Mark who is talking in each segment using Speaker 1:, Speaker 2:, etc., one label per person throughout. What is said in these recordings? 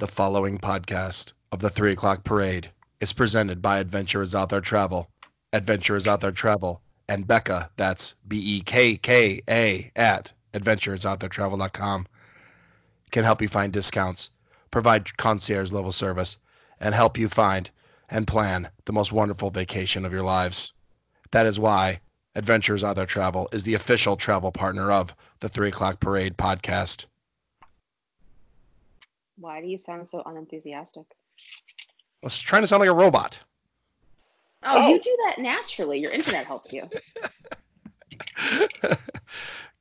Speaker 1: The following podcast of the Three O'Clock Parade is presented by Adventurers Out There Travel, Adventurers Out There Travel, and Bekka, that's B E K K A, at adventuresouttheretravel.com, can help you find discounts, provide concierge level service, and help you find and plan the most wonderful vacation of your lives. That is why Adventurers Out There Travel is the official travel partner of the Three O'Clock Parade podcast.
Speaker 2: Why do you sound so unenthusiastic?
Speaker 1: I was trying to sound like a robot.
Speaker 2: Oh,
Speaker 3: Oh.
Speaker 2: you do that naturally. Your internet helps you.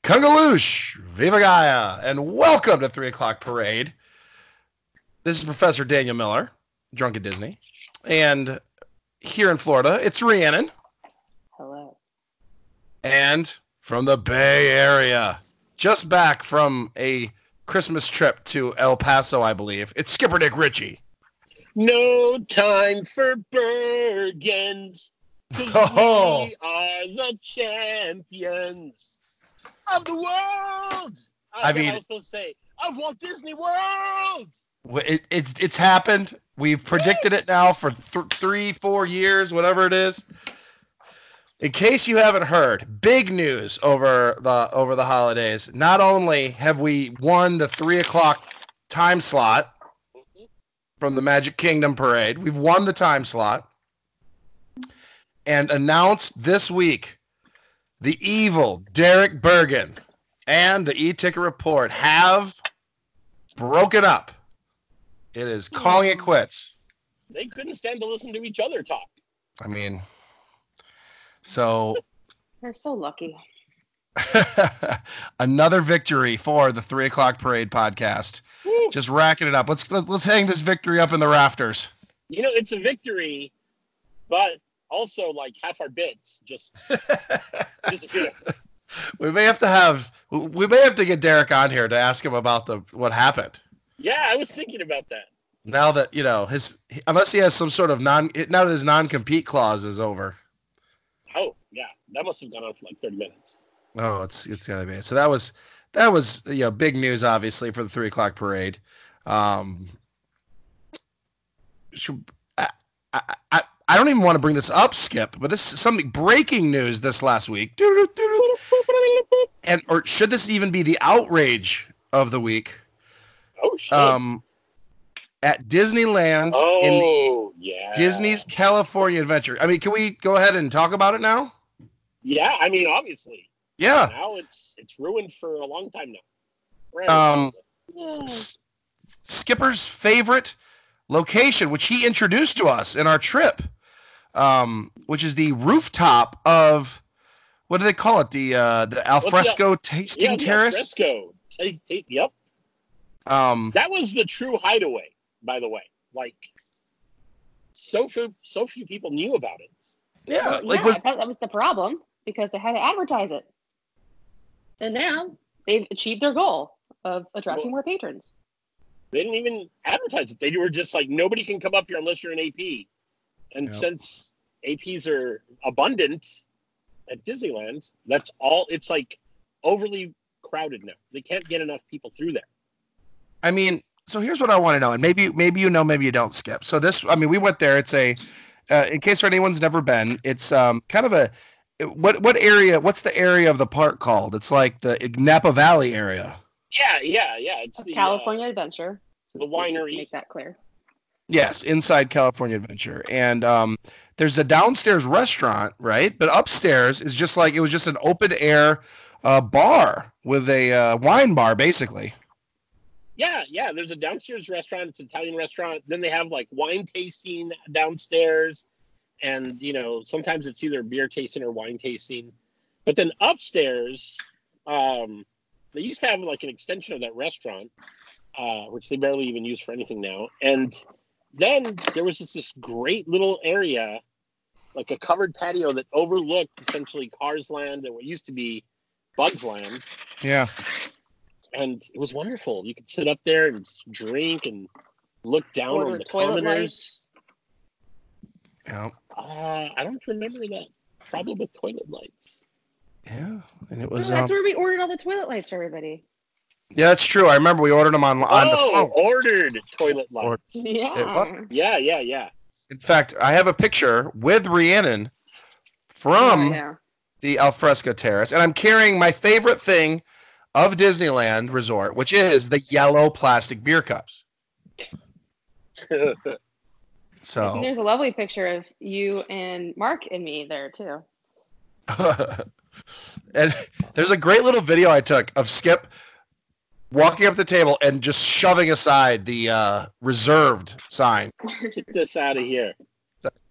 Speaker 1: Kungaloosh, Viva Gaia, and welcome to Three O'Clock Parade. This is Professor Daniel Miller, drunk at Disney, and here in Florida, it's Rhiannon,
Speaker 2: Hello.
Speaker 1: and from the Bay Area, just back from a Christmas trip to El Paso, I believe. It's Skipper Dick Ritchie.
Speaker 3: No time for Bergens. 'cause
Speaker 1: Oh.
Speaker 3: we are the champions of the world.
Speaker 1: I
Speaker 3: I
Speaker 1: mean-
Speaker 3: I was supposed to say of Walt Disney World.
Speaker 1: It, it's it's happened. We've predicted it now for th- three, four years, whatever it is. In case you haven't heard, big news over the over the holidays. Not only have we won the three o'clock time slot from the Magic Kingdom parade, we've won the time slot, and announced this week the evil Derek Bergen and the e-ticket report have broken up. It is calling it quits.
Speaker 3: They couldn't stand to listen to each other talk.
Speaker 1: I mean, so
Speaker 2: You're so lucky.
Speaker 1: another victory for the three o'clock parade podcast.
Speaker 2: Woo.
Speaker 1: Just racking it up. Let's let's hang this victory up in the rafters.
Speaker 3: You know, it's a victory, but also like half our bits just disappear.
Speaker 1: we may have to have we may have to get Derek on here to ask him about the what happened.
Speaker 3: yeah, I was thinking about that.
Speaker 1: Now that you know his unless he has some sort of non now that his non compete clause is over.
Speaker 3: That must have gone on for like 30 minutes.
Speaker 1: Oh, it's it's gotta be. So that was that was you know big news obviously for the three o'clock parade. Um, should, I, I, I I don't even want to bring this up, Skip, but this is something breaking news this last week. And or should this even be the outrage of the week?
Speaker 3: Oh, shit.
Speaker 1: Um, at Disneyland in the
Speaker 3: oh, yeah.
Speaker 1: Disney's California Adventure. I mean, can we go ahead and talk about it now?
Speaker 3: Yeah, I mean, obviously.
Speaker 1: Yeah.
Speaker 3: Now it's it's ruined for a long time now. Forever.
Speaker 1: Um,
Speaker 2: Yeah.
Speaker 1: S- Skipper's favorite location, which he introduced to us in our trip, um, which is the rooftop of what do they call it? The uh, the alfresco tasting
Speaker 3: yeah, the
Speaker 1: terrace.
Speaker 3: Fresco. Ta- ta- yep.
Speaker 1: Um,
Speaker 3: That was the true hideaway, by the way. Like, so few so few people knew about it.
Speaker 1: yeah, like
Speaker 2: yeah,
Speaker 1: was
Speaker 2: that was the problem because they had to advertise it. And now they've achieved their goal of attracting
Speaker 3: Well-
Speaker 2: more patrons.
Speaker 3: They didn't even advertise it. They were just like, nobody can come up here unless you're an AP. And
Speaker 1: Yep.
Speaker 3: since APs are abundant at Disneyland, that's all. It's like overly crowded now. They can't get enough people through there.
Speaker 1: I mean, so here's what I want to know, and maybe maybe you know, maybe you don't, Skip. So this, I mean, we went there. It's a, uh, in case anyone's never been, it's um kind of a, what what area? What's the area of the park called? It's like the Napa Valley area.
Speaker 3: Yeah, yeah, yeah. It's
Speaker 2: Of
Speaker 3: the uh,
Speaker 2: California Adventure.
Speaker 3: the winery.
Speaker 2: Make that clear.
Speaker 1: Yes, inside California Adventure, and um, there's a downstairs restaurant, right? But upstairs is just like it was just an open air uh, bar with a uh, wine bar, basically.
Speaker 3: Yeah, yeah. There's a downstairs restaurant. It's an Italian restaurant. Then they have like wine tasting downstairs, and you know sometimes it's either beer tasting or wine tasting. But then upstairs, um, they used to have like an extension of that restaurant, uh, which they barely even use for anything now. And then there was just this great little area, like a covered patio that overlooked essentially Cars Land and what used to be Bugs Land
Speaker 1: Yeah.
Speaker 3: and it was wonderful. You could sit up there and drink and look down
Speaker 2: Order
Speaker 3: on the
Speaker 2: toilet
Speaker 3: commoners.
Speaker 1: Yeah.
Speaker 3: Uh, I don't remember that problem with toilet lights.
Speaker 1: Yeah. And it
Speaker 2: No,
Speaker 1: was
Speaker 2: that's
Speaker 1: um,
Speaker 2: where we ordered all the toilet lights for everybody.
Speaker 1: Yeah, that's true. I remember we ordered them on on the
Speaker 3: oh,
Speaker 1: phone.
Speaker 3: ordered toilet line.
Speaker 1: Or-
Speaker 2: Yeah.
Speaker 3: Yeah, yeah, yeah.
Speaker 1: In fact, I have a picture with Rhiannon from
Speaker 2: Oh, yeah.
Speaker 1: the Alfresco Terrace, and I'm carrying my favorite thing of Disneyland Resort, which is the yellow plastic beer cups.
Speaker 2: And
Speaker 1: So,
Speaker 2: there's a lovely picture of you and Mark and me there too.
Speaker 1: and there's a great little video I took of Skip walking up the table and just shoving aside the uh, reserved sign.
Speaker 3: Get this out of here.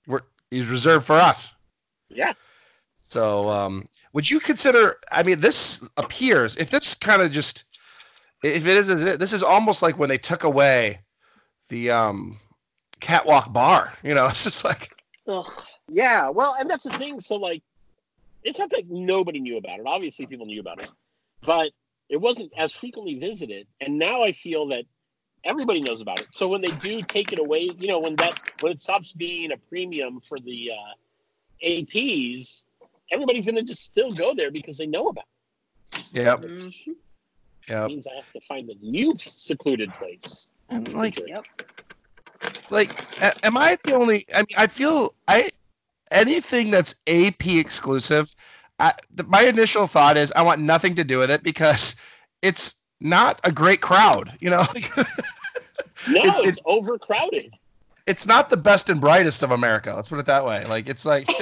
Speaker 1: We're, he's reserved for us.
Speaker 3: Yeah.
Speaker 1: So, um, would you consider? I mean, this appears if this kind of just if it is, this is almost like when they took away the um, catwalk bar. You know, it's just like
Speaker 2: Ugh.
Speaker 3: Yeah, well, and that's the thing. So, like, it's not that nobody knew about it. Obviously, people knew about it, but it wasn't as frequently visited. And now I feel that everybody knows about it. So when they do take it away, you know, when that when it stops being a premium for the uh, APs, everybody's going to just still go there because they know about
Speaker 1: yep,
Speaker 3: it.
Speaker 1: yep.
Speaker 3: It means I have to find a new secluded place.
Speaker 1: And like,
Speaker 2: Yep.
Speaker 1: Like, am I the only? I mean, I feel I anything that's AP exclusive. I, the, my initial thought is I want nothing to do with it because it's not a great crowd. You know,
Speaker 3: No,
Speaker 1: It-
Speaker 3: it's overcrowded.
Speaker 1: it's not the best and brightest of America. Let's put it that way. Like, it's like.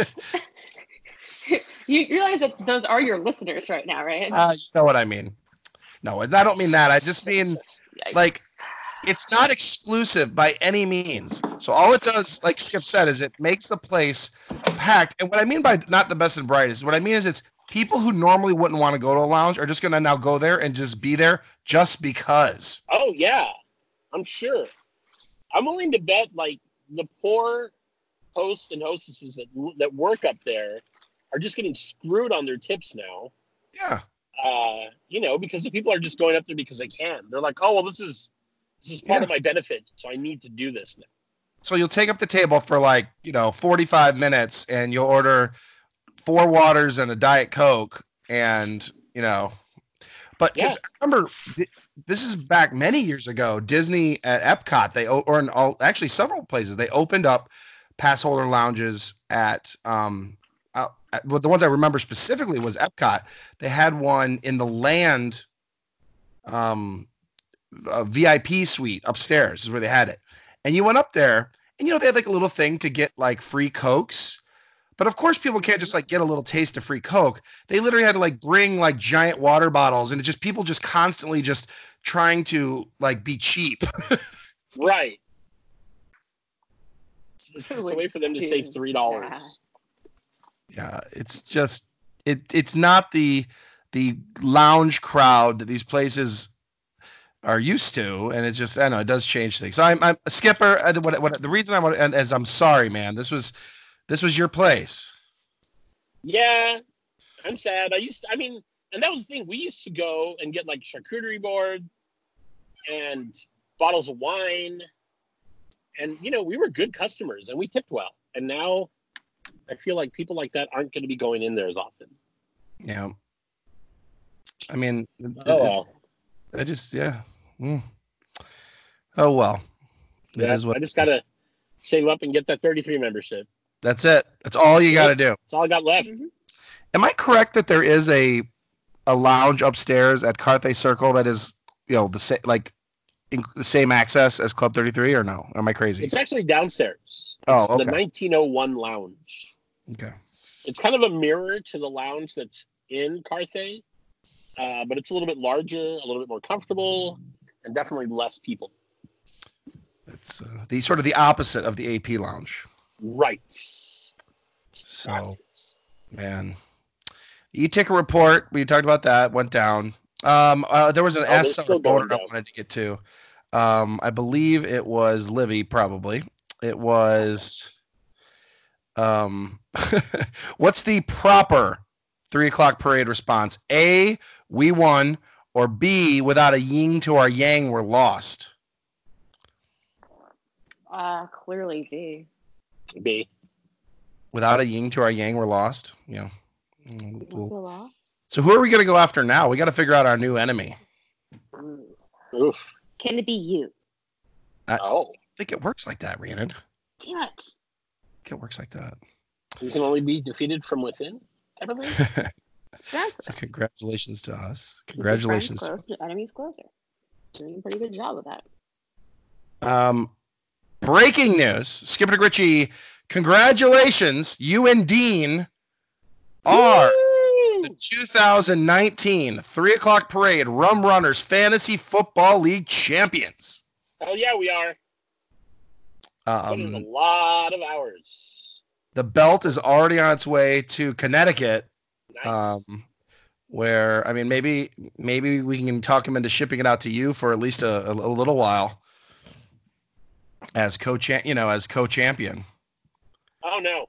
Speaker 2: You realize that those are your listeners right now, right?
Speaker 1: Uh, you know what I mean. No, I don't mean that. I just mean
Speaker 2: Yikes.
Speaker 1: like it's not exclusive by any means. So all it does, like Skip said, is it makes the place packed. And what I mean by not the best and brightest, what I mean is it's people who normally wouldn't want to go to a lounge are just gonna now go there and just be there just because.
Speaker 3: Oh yeah, I'm sure. I'm willing to bet like the poor hosts and hostesses that that work up there are just getting screwed on their tips now.
Speaker 1: Yeah.
Speaker 3: Uh, you know, because the people are just going up there because they can. They're like, oh well, this is this is part
Speaker 1: Yeah.
Speaker 3: of my benefit, so I need to do this now.
Speaker 1: So you'll take up the table for like, you know, 45 minutes and you'll order four waters and a Diet Coke and, you know, But
Speaker 3: Yeah.
Speaker 1: I remember this is back many years ago, Disney at Epcot, they, or in all, actually several places, they opened up pass holder lounges at, um, at, well, the ones I remember specifically was Epcot. They had one in the land, um, a VIP suite upstairs is where they had it. And you went up there and you know they had like a little thing to get like free cokes. But of course people can't just like get a little taste of free coke. They literally had to like bring like giant water bottles and it's just people just constantly just trying to like be cheap.
Speaker 3: Right. It's, it's, it's a way for them to save three dollars.
Speaker 1: yeah it's just it it's not the the lounge crowd that these places are used to and it's just i know it does change things so i'm, I'm a skipper uh, what, what, the reason I want and as I'm sorry man this was this was your place
Speaker 3: Yeah, I'm sad. I used to, I mean, and that was the thing. We used to go and get like charcuterie board and bottles of wine. And, you know, we were good customers and we tipped well. And now I feel like people like that aren't going to be going in there as often.
Speaker 1: yeah i mean
Speaker 3: Oh, well.
Speaker 1: I just yeah. Mm. Oh well. It
Speaker 3: Yeah,
Speaker 1: is what
Speaker 3: I just got to save up and get that 33 membership.
Speaker 1: That's it. That's all you got to do.
Speaker 3: That's all I got left.
Speaker 2: Mhm.
Speaker 1: Am I correct that there is a a lounge upstairs at Carthay Circle that is you know the same like in, the same access as Club 33 or no? Am I crazy?
Speaker 3: It's actually downstairs.
Speaker 1: Oh,
Speaker 3: It's the 1901 lounge.
Speaker 1: Okay.
Speaker 3: It's kind of a mirror to the lounge that's in Carthay, uh, but it's a little bit larger, a little bit more comfortable, and definitely less people.
Speaker 1: It's uh, the sort of the opposite of the AP lounge.
Speaker 3: Right.
Speaker 1: So man, the e-ticket report we talked about that went down. Um, uh, there was an
Speaker 3: Oh,
Speaker 1: Ask Summer
Speaker 3: going
Speaker 1: I wanted to get to. Um, I believe it was Livy, probably. It was. Um, what's the proper three o'clock parade response? A, we won, or B, without a yin to our yang, we're lost.
Speaker 2: Uh, clearly B.
Speaker 3: B.
Speaker 1: Without a yin to our yang, we're lost. Yeah. Mm, we'll-
Speaker 2: the?
Speaker 1: So who are we going to go after now? We got to figure out our new enemy.
Speaker 3: Oof.
Speaker 2: Can it be you?
Speaker 3: Oh,
Speaker 1: I think it works like that, Rhiannon. I
Speaker 2: Damn it.
Speaker 1: think it works like that.
Speaker 3: you can only be defeated from within. Type of thing.
Speaker 2: Exactly.
Speaker 1: so congratulations to us.
Speaker 2: Keep your friends
Speaker 1: Congratulations.
Speaker 2: Close, your enemies closer. Doing a pretty good job of that.
Speaker 1: Um, breaking news: Skip and Richie, congratulations! You and Dean are
Speaker 3: Woo!
Speaker 1: the 2019 three o'clock parade Rum Runners Fantasy Football League champions.
Speaker 3: Hell yeah, we are. Put in a
Speaker 1: Um,
Speaker 3: lot of hours.
Speaker 1: the belt is already on its way to Connecticut.
Speaker 3: Nice.
Speaker 1: Um, where I mean, maybe maybe we can talk him into shipping it out to you for at least a, a, a little while as co you know, as co-champion.
Speaker 3: oh no.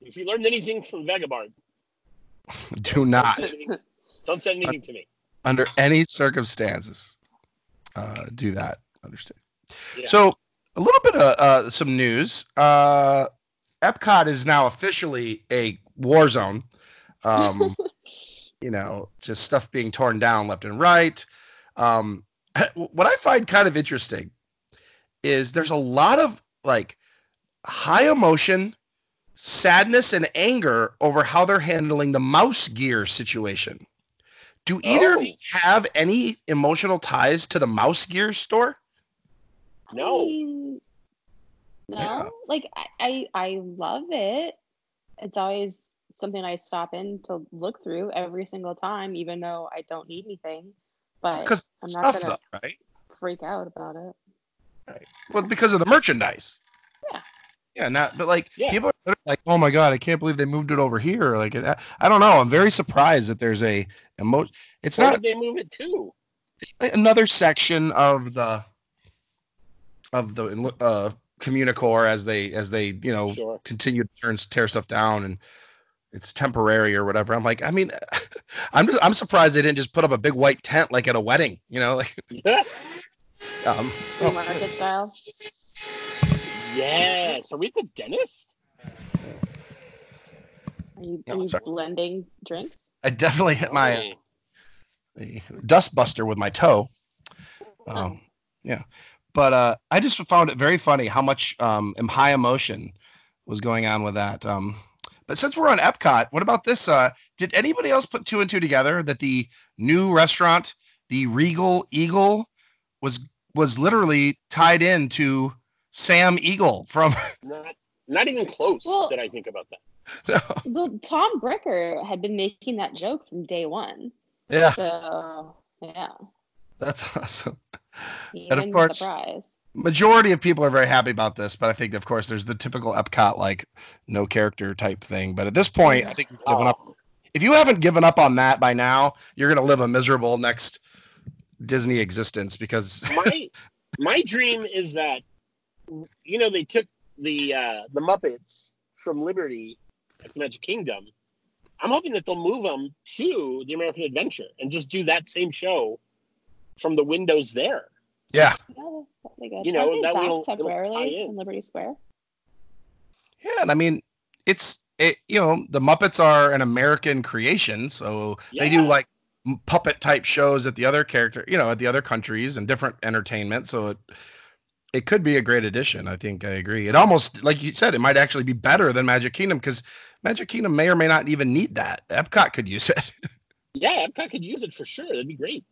Speaker 3: If you learned anything from Vagabond,
Speaker 1: Do not.
Speaker 3: don't send anything, don't send anything to me.
Speaker 1: under any circumstances uh, do that. Understand?
Speaker 3: Yeah.
Speaker 1: So a little bit of uh, some news. Uh, Epcot is now officially a war zone. Um, you know, just stuff being torn down left and right. Um, what I find kind of interesting is there's a lot of like high emotion, sadness, and anger over how they're handling the MouseGear situation. Do either of
Speaker 3: Oh.
Speaker 1: you have any emotional ties to the MouseGear store?
Speaker 3: No.
Speaker 2: I- no.
Speaker 1: Yeah.
Speaker 2: Like I, I I love it. It's always something I stop in to look through every single time, even though I don't need anything. But
Speaker 1: Because
Speaker 2: I'm not
Speaker 1: stuff,
Speaker 2: gonna
Speaker 1: though, right?
Speaker 2: freak out about it.
Speaker 1: Well, because of the merchandise.
Speaker 2: Yeah.
Speaker 1: Yeah, not but like
Speaker 3: Yeah.
Speaker 1: people are like, oh my god, I can't believe they moved it over here. Like, I, I don't know. I'm very surprised that there's a emo. It's
Speaker 3: Where
Speaker 1: not
Speaker 3: did they move it to?
Speaker 1: another section of the of the uh communicore as they as they you know
Speaker 3: Sure.
Speaker 1: continue to turn tear stuff down and it's temporary or whatever. I'm like, I mean, I'm just I'm surprised they didn't just put up a big white tent like at a wedding, you know, like um.
Speaker 2: Free market style.
Speaker 3: yes. Are we at the dentist?
Speaker 2: Are you,
Speaker 1: No,
Speaker 2: are you blending drinks?
Speaker 1: I definitely hit my
Speaker 3: Oh.
Speaker 1: the dust buster with my toe. Um, yeah, but uh, I just found it very funny how much um, high emotion was going on with that. Um, but since we're on Epcot, what about this? Uh, did anybody else put two and two together that the new restaurant, the Regal Eagle, was was literally tied into Sam Eagle from?
Speaker 3: Not not even close
Speaker 2: Well-
Speaker 3: did I think about that. No.
Speaker 2: Well, Tom Bricker had been making that joke from day one.
Speaker 1: yeah,
Speaker 2: So yeah,
Speaker 1: that's awesome.
Speaker 2: he
Speaker 1: And of course-
Speaker 2: the prize.
Speaker 1: Majority of people are very happy about this, but I think, of course, there's the typical Epcot like no character type thing. But at this point, I think you've given up.
Speaker 3: Oh,
Speaker 1: If you haven't given up on that by now, you're gonna live a miserable next Disney existence because
Speaker 3: my my dream is that you know they took the uh, the Muppets from Liberty at the Magic Kingdom. I'm hoping that they'll move them to the American Adventure and just do that same show from the windows there.
Speaker 1: Yeah,
Speaker 2: Yeah, that'd good.
Speaker 3: You know,
Speaker 2: Aren't
Speaker 3: that
Speaker 2: back
Speaker 3: will- it'll
Speaker 2: temporarily
Speaker 3: in.
Speaker 2: in Liberty Square.
Speaker 1: yeah, and I mean, it's it. You know, the Muppets are an American creation, so they do like puppet type shows at the other character, you know, at the other countries and different entertainment. So it it could be a great addition. I think I agree. It almost like you said, it might actually be better than Magic Kingdom because Magic Kingdom may or may not even need that. Epcot could use it.
Speaker 3: Yeah, Epcot could use it for sure. That'd be great.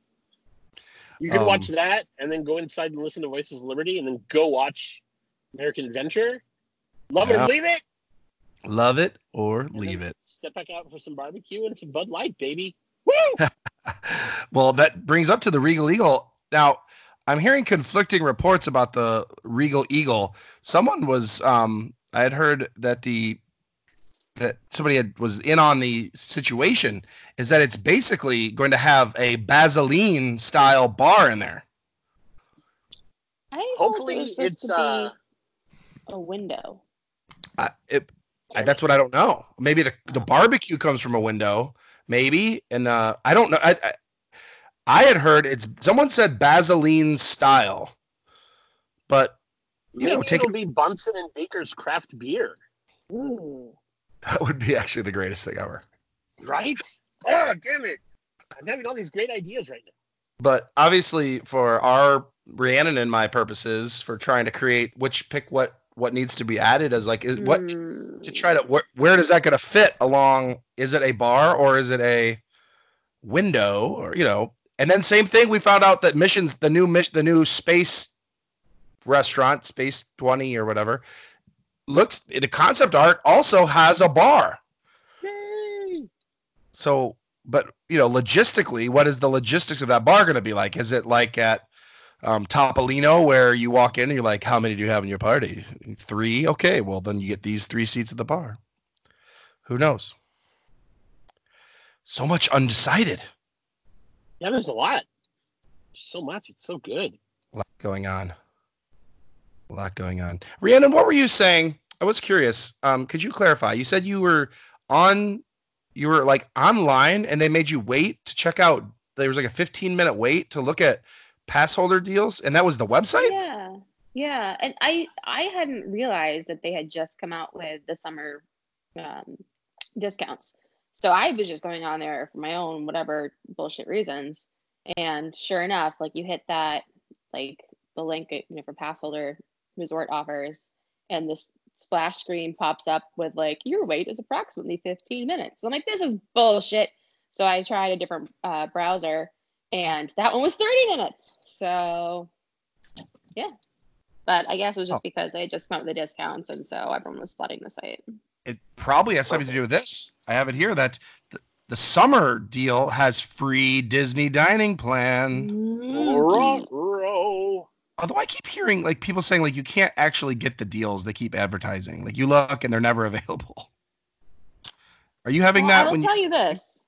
Speaker 3: You could
Speaker 1: Um,
Speaker 3: watch that and then go inside and listen to Voices of Liberty and then go watch American Adventure. Love it or leave it.
Speaker 1: Love it or
Speaker 3: and
Speaker 1: leave it.
Speaker 3: Step back out for some barbecue and some Bud Light, baby. Woo!
Speaker 1: well, that brings up to the Regal Eagle. Now, I'm hearing conflicting reports about the Regal Eagle. Someone was, um, I had heard that the that somebody had was in on the situation is that it's basically going to have a Baseline style bar in there.
Speaker 2: I thought it
Speaker 3: Hopefully
Speaker 2: was
Speaker 3: it's
Speaker 2: to be
Speaker 3: uh
Speaker 2: a window.
Speaker 1: I, it, I, that's what I don't know. Maybe the the barbecue comes from a window, maybe, and uh, I don't know. I, I I had heard it's someone said Baseline style, but you know,
Speaker 3: maybe
Speaker 1: take
Speaker 3: it'll be Bunsen and Beaker's craft beer,
Speaker 2: Ooh.
Speaker 1: That would be actually the greatest thing ever.
Speaker 3: right? Oh damn it! I'm having all these great ideas right now.
Speaker 1: but obviously for our Rhiannon and my purposes for trying to create which pick what what needs to be added as like is, what
Speaker 2: Mm,
Speaker 1: to try to where, where does that going to fit along is it a bar or is it a window or you know and then same thing we found out that missions the new mission the new space restaurant space 20 or whatever looks the concept art also has a bar
Speaker 3: Yay!
Speaker 1: so but you know logistically what is the logistics of that bar going to be like is it like at um, Topolino where you walk in and you're like how many do you have in your party three okay well then you get these three seats at the bar who knows so much undecided
Speaker 3: Yeah, there's a lot. So much. It's so good.
Speaker 1: a lot going on a lot going on. Rhiannon what were you saying? I was curious. Um, could you clarify? You said you were on you were like online and they made you wait to check out. There was like a 15 minute wait to look at pass holder deals and that was the website?
Speaker 2: Yeah, yeah, and I I hadn't realized that they had just come out with the summer um, discounts. So I was just going on there for my own whatever bullshit reasons, and sure enough, like you hit that like the link you know for pass holder resort offers, and this splash screen pops up with like your wait is approximately 15 minutes. so I'm like, this is bullshit. So I tried a different uh, browser, and that one was 30 minutes. So yeah. But I guess it was just
Speaker 1: Oh.
Speaker 2: because they had just come up with the discounts, and so everyone was flooding the site.
Speaker 1: it probably has something to do with this i have it here that the, the summer deal has free disney dining plan
Speaker 2: Mm.
Speaker 1: Although i keep hearing like people saying like you can't actually get the deals they keep advertising. Like you look and they're never available. Are you having
Speaker 2: Well, I will
Speaker 1: when you
Speaker 2: tell you this: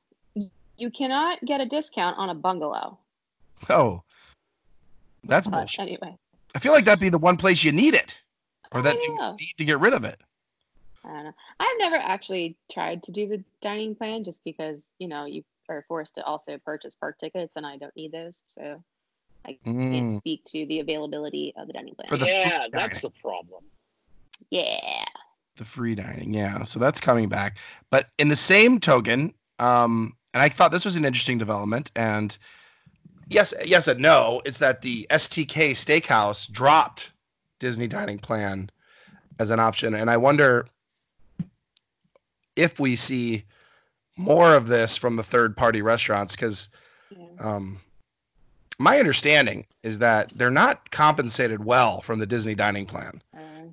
Speaker 2: you cannot get a discount on a bungalow.
Speaker 1: oh. That's
Speaker 2: But
Speaker 1: bullshit.
Speaker 2: anyway,
Speaker 1: i feel like that'd be the one place you need it or that you
Speaker 2: oh.
Speaker 1: need to get rid of it.
Speaker 2: I don't know. I've never actually tried to do the dining plan just because you know you are forced to also purchase park tickets, and I don't need those, so I can't
Speaker 1: Mm.
Speaker 2: speak to the availability of the dining plan.
Speaker 1: For the
Speaker 3: yeah,
Speaker 1: food
Speaker 3: that's
Speaker 1: dining.
Speaker 3: the problem.
Speaker 2: yeah.
Speaker 1: the free dining yeah so that's coming back but in the same token um and i thought this was an interesting development and yes yes and no it's that the stk steakhouse dropped disney dining plan as an option and i wonder if we see more of this from the third party restaurants because
Speaker 2: yeah.
Speaker 1: um, my understanding is that they're not compensated well from the disney dining plan
Speaker 2: Uh,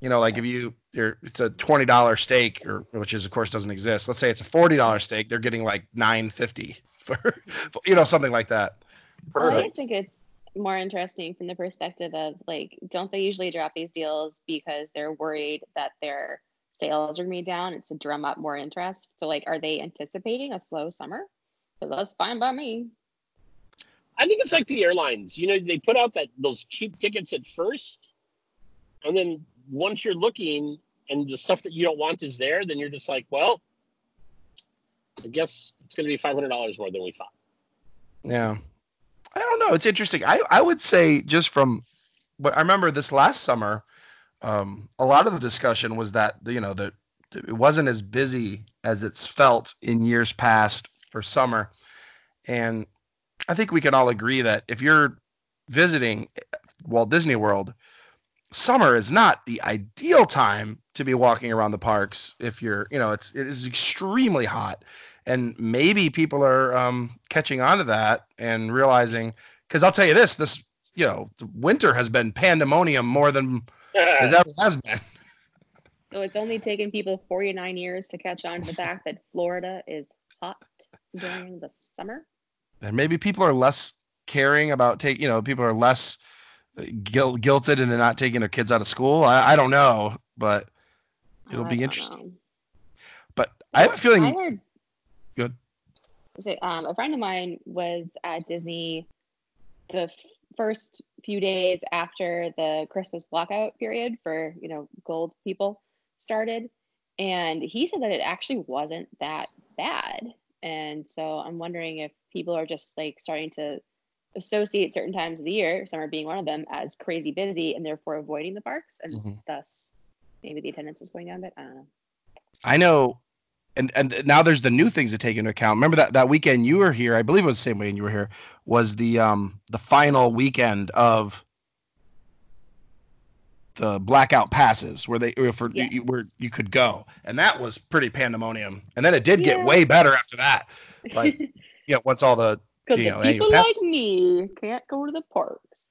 Speaker 1: you know, like if you there it's a twenty dollar steak, or which is of course doesn't exist. Let's say it's a forty dollar steak, they're getting like nine fifty for, for you know something like that.
Speaker 2: Well, I think it's more interesting from the perspective of like, don't they usually drop these deals because they're worried that their sales are gonna be down? It's to drum up more interest. So like, are they anticipating a slow summer? Because that's fine by me.
Speaker 3: I think it's like the airlines. You know, they put out that those cheap tickets at first, and then once you're looking and the stuff that you don't want is there, then you're just like, well, I guess it's going to be five hundred dollars more than we thought.
Speaker 1: Yeah, I don't know. It's interesting. I I would say just from, but I remember this last summer, um, a lot of the discussion was that you know that it wasn't as busy as it's felt in years past for summer, and I think we can all agree that if you're visiting Walt Disney World, summer is not the ideal time to be walking around the parks. If you're, you know, it's it is extremely hot, and maybe people are um, catching on to that and realizing. Because I'll tell you this: this, you know, winter has been pandemonium more than it ever has been.
Speaker 2: So it's only taken people 49 years to catch on to the fact that Florida is hot during the summer.
Speaker 1: And maybe people are less caring about take you know people are less uh, guilt, guilted into not taking their kids out of school I, I don't know but It'll be interesting.
Speaker 2: know.
Speaker 1: but i have a feeling
Speaker 2: heard.
Speaker 1: Good.
Speaker 2: So, um, a friend of mine was at Disney the f- first few days after the Christmas blackout period for you know gold people started, and he said that it actually wasn't that bad. And so I'm wondering if people are just like starting to associate certain times of the year, summer being one of them, as crazy busy and therefore avoiding the parks, and
Speaker 1: Mhm.
Speaker 2: thus maybe the attendance is going down a bit. I don't know.
Speaker 1: I know and and now there's the new things to take into account. Remember that that weekend you were here, I believe it was the same weekend you were here, was the um the final weekend of the blackout passes where they for you, where you could go, and that was pretty pandemonium. And then it did
Speaker 2: Yeah.
Speaker 1: get way better after that. Like you know, once all the
Speaker 2: Because
Speaker 1: you know, annual
Speaker 2: people like me can't go to the parks.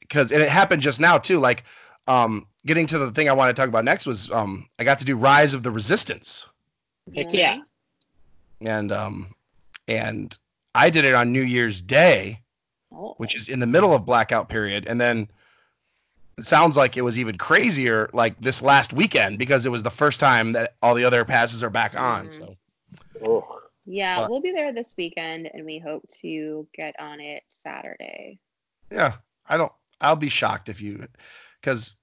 Speaker 1: because and it happened just now too. Like um getting to the thing I want to talk about next was um I got to do Rise of the Resistance.
Speaker 3: Heck yeah.
Speaker 1: and um and I did it on New Year's Day,
Speaker 2: Oh.
Speaker 1: which is in the middle of blackout period, and then it sounds like it was even crazier like this last weekend because it was the first time that all the other passes are back on.
Speaker 2: Mhm.
Speaker 1: So
Speaker 3: Oh,
Speaker 2: Yeah,
Speaker 1: But-
Speaker 2: we'll be there this weekend, and we hope to get on it Saturday.
Speaker 1: yeah, I don't. I'll be shocked if you, because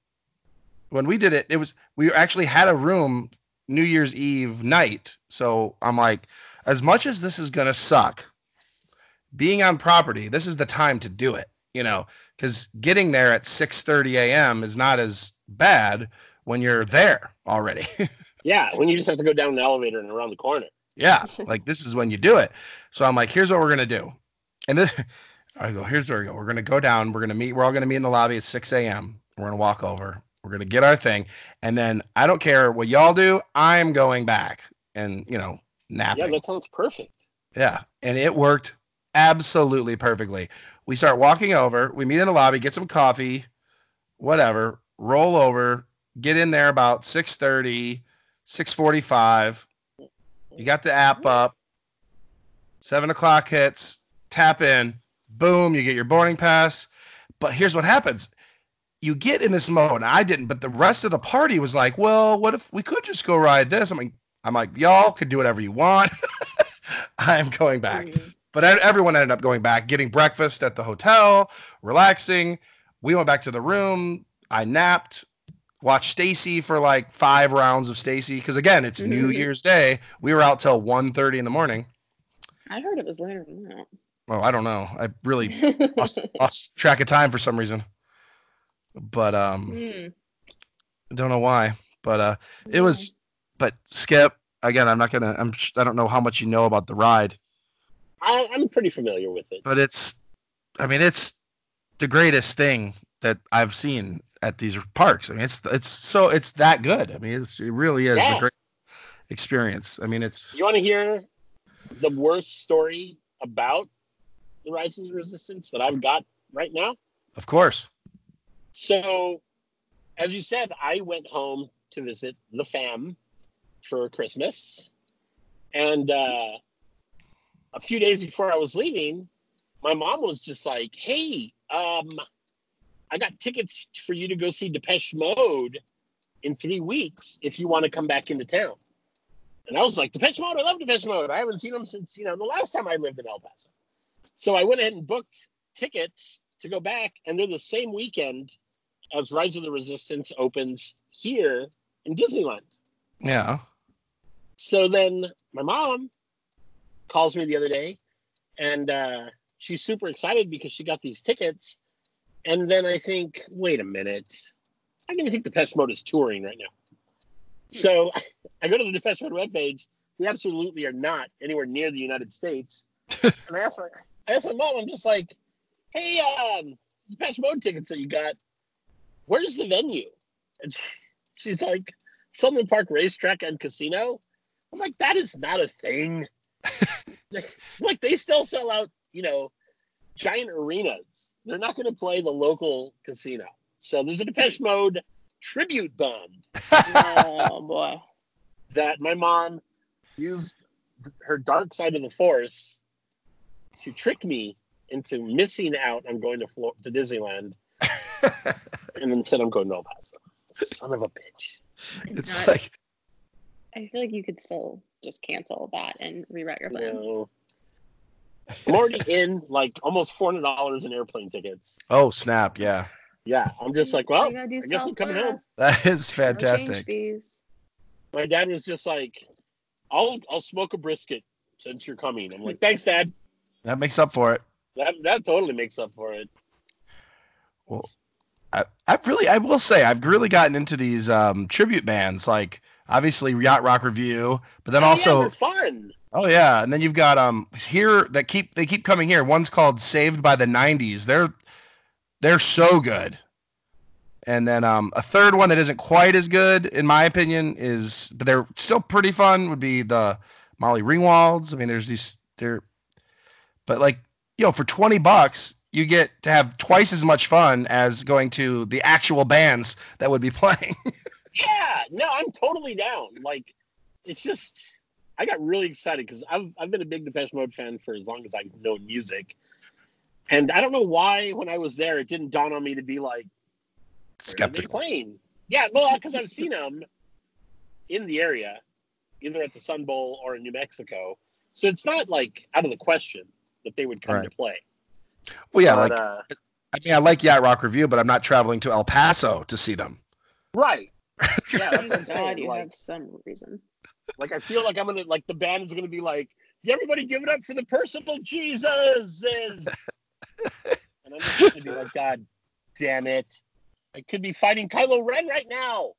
Speaker 1: when we did it, it was we actually had a room New Year's Eve night. So I'm like, as much as this is gonna suck, being on property, this is the time to do it. You know, because getting there at 6:30 a.m. is not as bad when you're there already.
Speaker 3: yeah. When you just have to go down an elevator and around the corner.
Speaker 1: Yeah, like this is when you do it. So I'm like, here's what we're gonna do, and this. I go, here's where we go. We're gonna go down. We're gonna meet. We're all gonna meet in the lobby at 6 a.m. We're gonna walk over. We're gonna get our thing, and then I don't care what y'all do. I'm going back and you know napping.
Speaker 3: Yeah, that sounds perfect.
Speaker 1: Yeah, and it worked absolutely perfectly. We start walking over, we meet in the lobby, get some coffee, whatever, roll over, get in there about 6:30, 6:45. You got the app up. Seven o'clock hits, tap in, boom, you get your boarding pass. But here's what happens. You get in this mode. and I didn't, but the rest of the party was like, well, what if we could just go ride this? I'm like, I'm like, y'all could do whatever you want. I'm going back.
Speaker 2: Mhm.
Speaker 1: But everyone ended up going back, getting breakfast at the hotel, relaxing. We went back to the room. I napped, watched Stacy for like five rounds of Stacy because again, it's New
Speaker 2: Mhm.
Speaker 1: Year's Day. We were out till 1.30 in the morning.
Speaker 2: I heard it was later than that.
Speaker 1: Well, I don't know. I really lost, lost track of time for some reason. But um. I don't know why. But uh, it was. But Skip, again, I'm not gonna. I'm. I don't know how much you know about the ride.
Speaker 3: I, I'm pretty familiar with it.
Speaker 1: but it's i mean it's the greatest thing that i've seen at these parks i mean it's it's so it's that good i mean it's, it really is
Speaker 3: Yeah.
Speaker 1: the great experience i mean it's
Speaker 3: You want to hear the worst story about the Rise of the Resistance that I've got right now?
Speaker 1: of course
Speaker 3: So, as you said, I went home to visit the fam for Christmas. And uh, a few days before I was leaving, my mom was just like, hey, um, I got tickets for you to go see Depeche Mode in three weeks if you want to come back into town. And I was like, Depeche Mode, I love Depeche Mode. I haven't seen them since, you know, the last time I lived in El Paso. So I went ahead and booked tickets to go back, and they're the same weekend as Rise of the Resistance opens here in Disneyland.
Speaker 1: yeah
Speaker 3: So then my mom calls me the other day and uh, she's super excited because she got these tickets. And then I think, wait a minute. I don't even think Depeche Mode is touring right now. So I go to the Depeche Mode webpage. We absolutely are not anywhere near the United States. and I asked my, I asked my mom, I'm just like, hey, um, Depeche Mode tickets that you got, where's the venue? And she, she's like, Sunland Park Racetrack and Casino. I'm like, that is not a thing. like they still sell out, you know, giant arenas. They're not going to play the local casino. So there's a Depeche Mode tribute band
Speaker 2: oh boy.
Speaker 3: that my mom used her dark side of the force to trick me into missing out on going to Flo- to Disneyland, and instead I'm going to El Paso. Son of a bitch.
Speaker 1: it's
Speaker 2: Not-
Speaker 1: like
Speaker 2: I feel like you could still just cancel that and rewrite your plans.
Speaker 3: No. I'm already in like almost four hundred dollars in airplane tickets.
Speaker 1: oh snap yeah
Speaker 3: Yeah, I'm just like, well,
Speaker 2: You
Speaker 3: I guess I'm coming home.
Speaker 1: that is
Speaker 2: Southwest, no change
Speaker 1: fantastic.
Speaker 3: My dad was just like, I'll I'll smoke a brisket since you're coming. I'm like, thanks, Dad.
Speaker 1: that makes up for it
Speaker 3: That that totally makes up for it.
Speaker 1: well I, I've really, I will say, I've really gotten into these um, tribute bands. Like, obviously Yacht Rock Revue, but then
Speaker 3: Oh,
Speaker 1: also
Speaker 3: they're fun.
Speaker 1: Oh yeah, and then you've got um here that keep they keep coming here. One's called Saved by the '90s. They're they're so good. And then um, a third one that isn't quite as good, in my opinion, is but they're still pretty fun. Would be the Molly Ringwalds. I mean, there's these they're, but like you know, for twenty bucks, you get to have twice as much fun as going to the actual bands that would be playing.
Speaker 3: Yeah, no, I'm totally down. Like, it's just I got really excited because I've I've been a big Depeche Mode fan for as long as I've known music, and I don't know why when I was there it didn't dawn on me to be like, where are they
Speaker 1: Skeptical.
Speaker 3: playing? Yeah, well, because I've seen them in the area, either at the Sun Bowl or in New Mexico, so it's not like out of the question that they would come
Speaker 1: Right.
Speaker 3: to play.
Speaker 1: Well, yeah,
Speaker 3: But,
Speaker 1: like
Speaker 3: uh,
Speaker 1: I mean, I like Yacht Rock Revue, but I'm not traveling to El Paso to see them.
Speaker 3: right. Yeah, that's I'm
Speaker 2: God,
Speaker 3: saying.
Speaker 2: you
Speaker 3: Like,
Speaker 2: have some reason.
Speaker 3: Like I feel like I'm gonna like the band is gonna be like, "Yeah, everybody give it up for the personal Jesus and I'm just gonna be like, God damn it. I could be fighting Kylo Ren right now.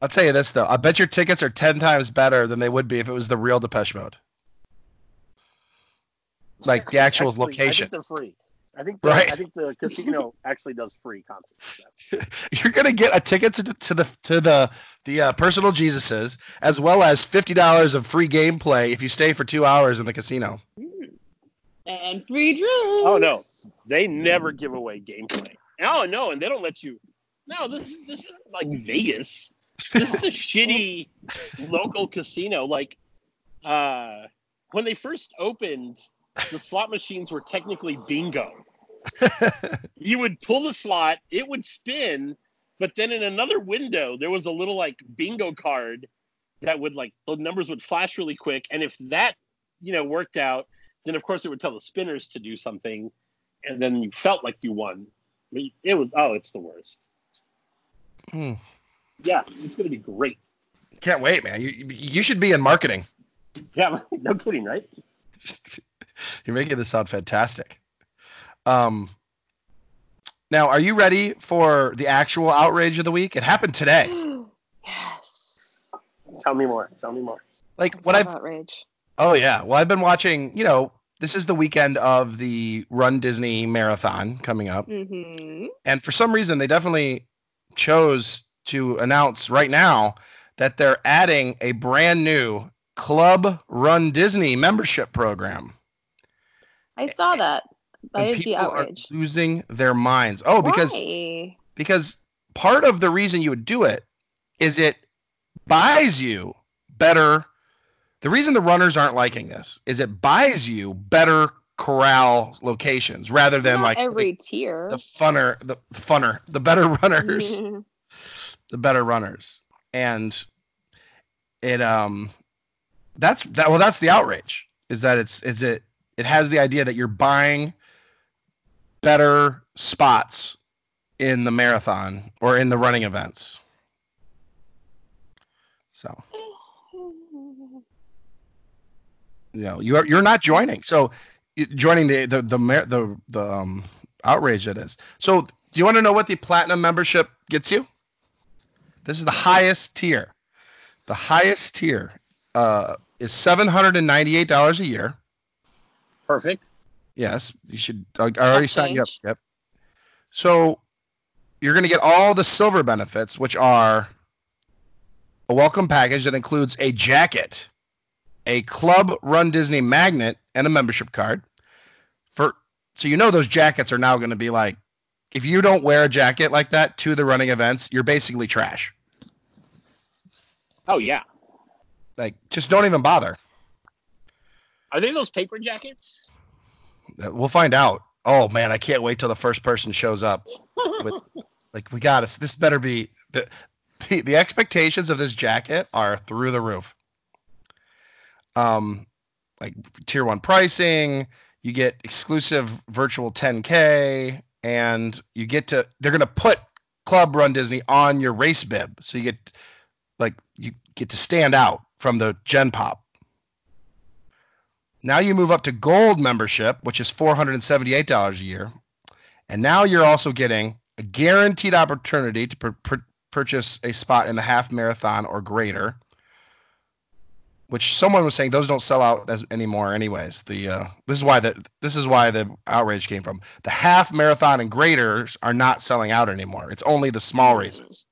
Speaker 1: I'll tell you this though, I bet your tickets are ten times better than they would be if it was the real Depeche Mode. Like the actual
Speaker 3: Actually, I
Speaker 1: location.
Speaker 3: they're free. I think the,
Speaker 1: Right.
Speaker 3: I think the casino actually does free concerts.
Speaker 1: You're gonna get a ticket to, to the to the the uh, personal Jesuses, as well as fifty dollars of free gameplay if you stay for two hours in the casino.
Speaker 2: Mm. And free drinks.
Speaker 3: Oh no, they never give away gameplay. Oh no, and they don't let you. No, this this is like Vegas. This is a shitty local casino. Like, uh, when they first opened, the slot machines were technically bingo. You would pull the slot, it would spin, but then in another window there was a little like bingo card that would like the numbers would flash really quick, and if that you know worked out, then of course it would tell the spinners to do something, and then you felt like you won. It was oh, it's the worst.
Speaker 1: Hmm.
Speaker 3: Yeah, it's gonna be great.
Speaker 1: Can't wait, man. You you should be in marketing.
Speaker 3: Yeah, no kidding, right?
Speaker 1: You're making this sound fantastic. Um. Now, are you ready for the actual outrage of the week? It happened today.
Speaker 2: yes.
Speaker 3: Tell me more. Tell me more.
Speaker 1: Like what I've
Speaker 2: outrage.
Speaker 1: Oh yeah. Well, I've been watching. You know, this is the weekend of the Run Disney Marathon coming up,
Speaker 2: Mm-hmm.
Speaker 1: and for some reason, they definitely chose to announce right now that they're adding a brand new Club Run Disney membership program.
Speaker 2: I saw that. But I
Speaker 1: And
Speaker 2: didn't see
Speaker 1: people are
Speaker 2: outrage.
Speaker 1: losing their minds. Oh, because
Speaker 2: Why?
Speaker 1: because part of the reason you would do it is it buys you better the reason the runners aren't liking this is it buys you better corral locations rather than
Speaker 2: Not
Speaker 1: like
Speaker 2: every
Speaker 1: the,
Speaker 2: tier.
Speaker 1: the funner the funner the better runners the better runners and it um that's that well that's the outrage is that it's is it it has the idea that you're buying better spots in the marathon or in the running events. So you know you're you're not joining. So joining the the the the, the um outrage it is. So do you want to know what the platinum membership gets you? This is the highest tier. The highest tier uh is $798 a year.
Speaker 3: Perfect.
Speaker 1: Yes you should i I already signed you up
Speaker 2: changed.
Speaker 1: skip so you're going to get all the silver benefits which are a welcome package that includes a jacket a club run disney magnet and a membership card for so you know those jackets are now going to be like if you don't wear a jacket like that to the running events you're basically trash
Speaker 3: Oh yeah.
Speaker 1: like just don't even bother
Speaker 3: Are they those paper jackets?
Speaker 1: We'll find out. Oh man i can't wait till the first person shows up with like we got us. This better be the, the the expectations of this jacket are through the roof. Um like tier one pricing you get exclusive virtual 10k and you get to they're to put club run disney on your race bib. So you get like you get to stand out from the gen pop now you move up to gold membership which is $478 a year and now you're also getting a guaranteed opportunity to pur- pur- purchase a spot in the half marathon or greater which someone was saying those don't sell out as anymore anyways the uh, this is why the this is why the outrage came from the half marathon and greaters are not selling out anymore it's only the small
Speaker 2: Mm.
Speaker 1: races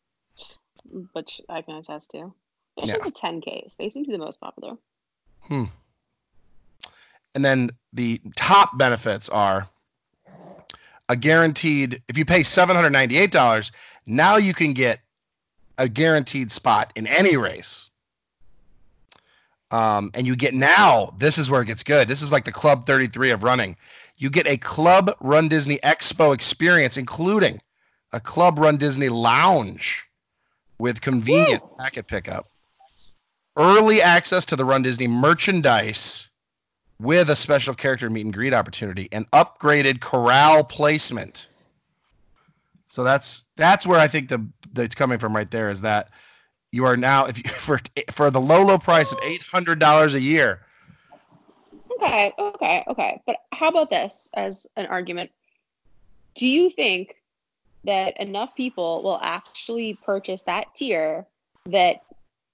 Speaker 2: which I can attest to.
Speaker 1: Yeah.
Speaker 2: Especially the 10Ks. They seem to be the most popular.
Speaker 1: And then the top benefits are a guaranteed if you pay $798 now you can get a guaranteed spot in any race. Um, and you get now this is where it gets good. This is like the club 33 of running. You get a club run disney expo experience including a club run disney lounge with convenient
Speaker 2: Woo!
Speaker 1: packet pickup early access to the run disney merchandise with a special character meet and greet opportunity and upgraded corral placement. So that's that's where I think the that's coming from right there is that you are now if you for for the low low price of eight hundred dollars a year.
Speaker 2: Okay, okay, okay. But how about this as an argument? Do you think that enough people will actually purchase that tier that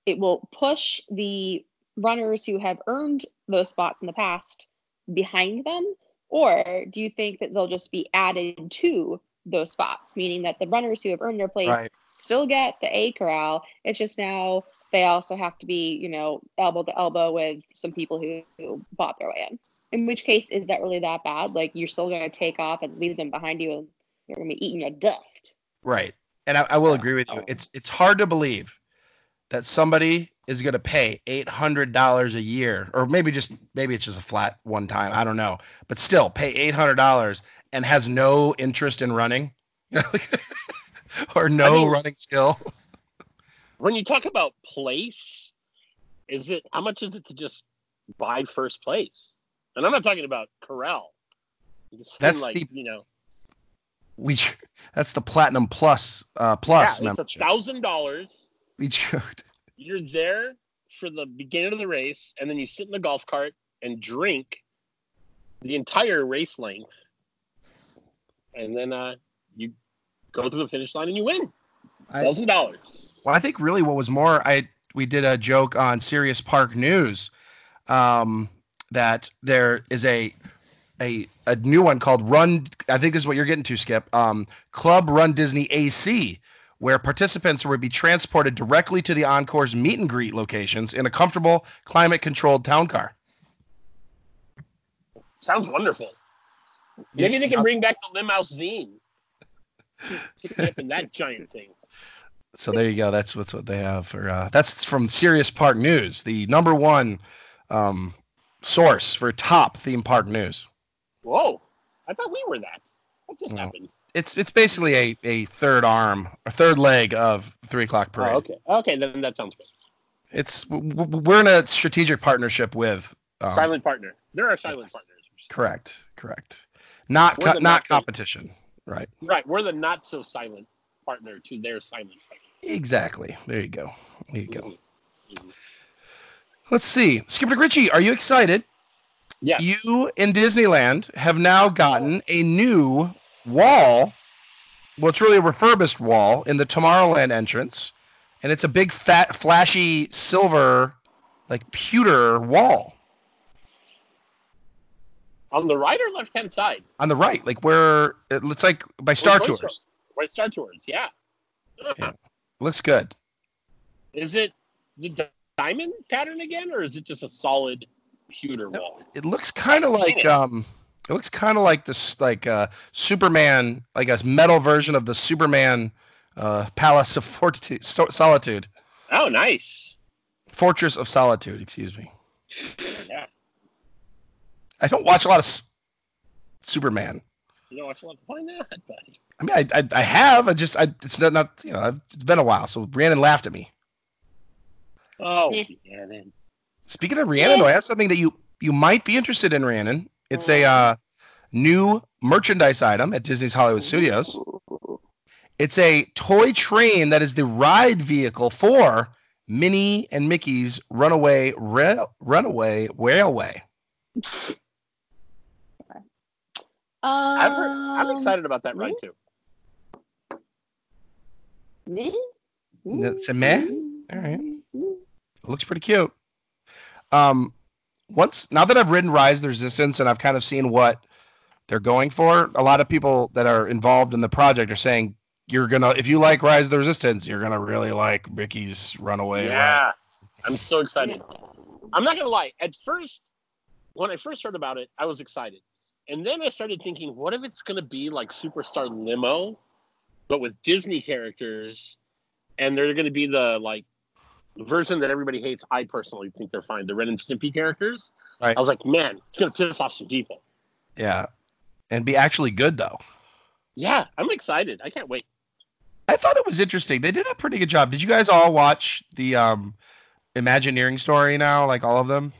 Speaker 2: it will push the runners who have earned those spots in the past behind them? Or do you think that they'll just be added to those spots, meaning that the runners who have earned their place
Speaker 1: Right.
Speaker 2: still get the A corral? It's just now they also have to be, you know, elbow to elbow with some people who, who bought their way in. In which case, is that really that bad? Like you're still going to take off and leave them behind you, and you're going to be eating your dust.
Speaker 1: Right. And I, I will agree with you. Oh. It's it's hard to believe that somebody is going to pay eight hundred dollars a year, or maybe just maybe it's just a flat one time. I don't know, but still pay eight hundred dollars and has no interest in running, or no
Speaker 3: mean-
Speaker 1: running skill.
Speaker 3: When you talk about place, is it how much is it to just buy first place? And I'm not talking about corral.
Speaker 1: That's
Speaker 3: like
Speaker 1: the-
Speaker 3: you know,
Speaker 1: We that's the platinum plus uh plus
Speaker 3: yeah, it's a thousand dollars.
Speaker 1: We choked.
Speaker 3: You're there for the beginning of the race, and then you sit in the golf cart and drink the entire race length, and then uh, you go through the finish line and you win thousand dollars.
Speaker 1: Well, I think really what was more, I we did a joke on Sirius Park News um, that there is a a a new one called Run. I think this is what you're getting to, Skip. Um, Club Run Disney AC, where participants would be transported directly to the Encore's meet and greet locations in a comfortable, climate-controlled town car.
Speaker 3: Sounds wonderful. Maybe they can bring back the limousine. zine. in that giant thing.
Speaker 1: So there you go. That's what's what they have for. Uh, that's from Sirius Park News, the number one um, source for top theme park news.
Speaker 3: Whoa! I thought we were that. What just
Speaker 1: No.
Speaker 3: happened?
Speaker 1: It's it's basically a, a third arm, a third leg of three o'clock parade.
Speaker 3: Oh, okay. Okay, then that sounds good.
Speaker 1: It's we're in a strategic partnership with um,
Speaker 3: silent partner. There are silent
Speaker 1: yes.
Speaker 3: partners.
Speaker 1: Correct, correct. Not co- not
Speaker 3: not so-
Speaker 1: competition. Right.
Speaker 3: Right. We're the not so silent partner to their silent partner.
Speaker 1: Exactly. There you go. There you go.
Speaker 3: Mhm. Mhm.
Speaker 1: Let's see. Skipper Ritchie, are you excited?
Speaker 3: Yes.
Speaker 1: You in Disneyland have now gotten a new wall. Well, it's really a refurbished wall in the Tomorrowland entrance, and it's a big, fat, flashy silver, like pewter wall
Speaker 3: On the right or left hand side?
Speaker 1: on the right, like where it looks like by Star Tours.
Speaker 3: Story. Right, Star Tours. Yeah.
Speaker 1: Yeah. Looks good.
Speaker 3: Is it the diamond pattern again, or is it just a solid pewter wall?
Speaker 1: It looks kind of like um, it looks kind of like this, like uh, Superman, like a metal version of the Superman uh, Palace of Fortitude, Solitude,
Speaker 3: Oh, nice.
Speaker 1: Fortress of Solitude. Excuse me.
Speaker 3: Yeah.
Speaker 1: I don't watch a lot of S- Superman.
Speaker 3: You know, watch a lot. Why not, buddy?
Speaker 1: I mean, I, I, I have. I just, I, it's not, not, you know, it's been a while. So Rhiannon laughed at me.
Speaker 3: Oh,
Speaker 2: Yeah.
Speaker 3: yeah, then.
Speaker 1: Speaking of Rhiannon, though, I have something that you, you might be interested in, Rhiannon. It's a uh, new merchandise item at Disney's Hollywood Studios. It's a toy train that is the ride vehicle for Minnie and Mickey's Runaway Rail, Runaway Railway.
Speaker 3: I've heard, I'm
Speaker 2: Um,
Speaker 3: excited about that ride too.
Speaker 2: Me?
Speaker 1: It's a meh? All right. It looks pretty cute. Um, once now that I've ridden Rise of the Resistance and I've kind of seen what they're going for, a lot of people that are involved in the project are saying you're gonna if you like Rise of the Resistance, you're gonna really like Ricky's Runaway. Ride.
Speaker 3: Yeah, I'm so excited. I'm not gonna lie. At first, when I first heard about it, I was excited, and then I started thinking, what if it's gonna be like Superstar Limo, but with Disney characters, and they're gonna be the like version that everybody hates. I personally think they're fine. The Ren and Stimpy characters.
Speaker 1: Right.
Speaker 3: I was like, man, it's gonna piss off some people.
Speaker 1: Yeah, and be actually good though.
Speaker 3: Yeah, I'm excited. I can't wait.
Speaker 1: I thought it was interesting. They did a pretty good job. Did you guys all watch the um, Imagineering story now? Like all of them?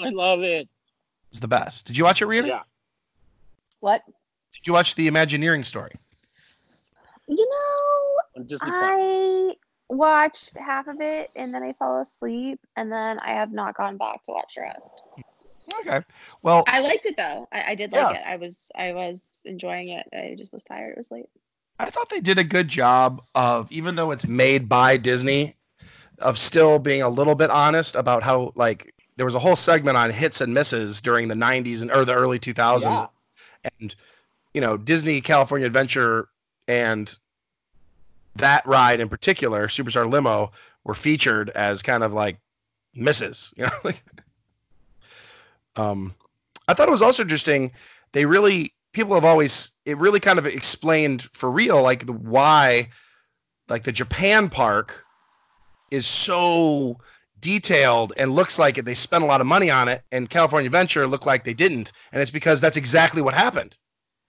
Speaker 3: I love it.
Speaker 1: It's the best. Did you watch it, Rita?
Speaker 3: Yeah.
Speaker 2: What?
Speaker 1: Did you watch the Imagineering story?
Speaker 2: You know,
Speaker 3: On Disney Plus.
Speaker 2: I watched half of it and then I fell asleep and then I have not gone back to watch the rest.
Speaker 1: Okay. Well,
Speaker 2: I liked it though. I, I did like
Speaker 1: Yeah.
Speaker 2: it. I was I was enjoying it. I just was tired. It was late.
Speaker 1: I thought they did a good job of, even though it's made by Disney, of still being a little bit honest about how, like, there was a whole segment on hits and misses during the 90s and or the early 2000s.
Speaker 3: Yeah.
Speaker 1: And, you know, Disney California Adventure and that ride in particular, Superstar Limo, were featured as kind of like misses, you know? um, I thought it was also interesting. They really people have always it really kind of explained for real like the why like the Japan park is so detailed and looks like it they spent a lot of money on it and California Adventure looked like they didn't and it's because that's exactly what happened.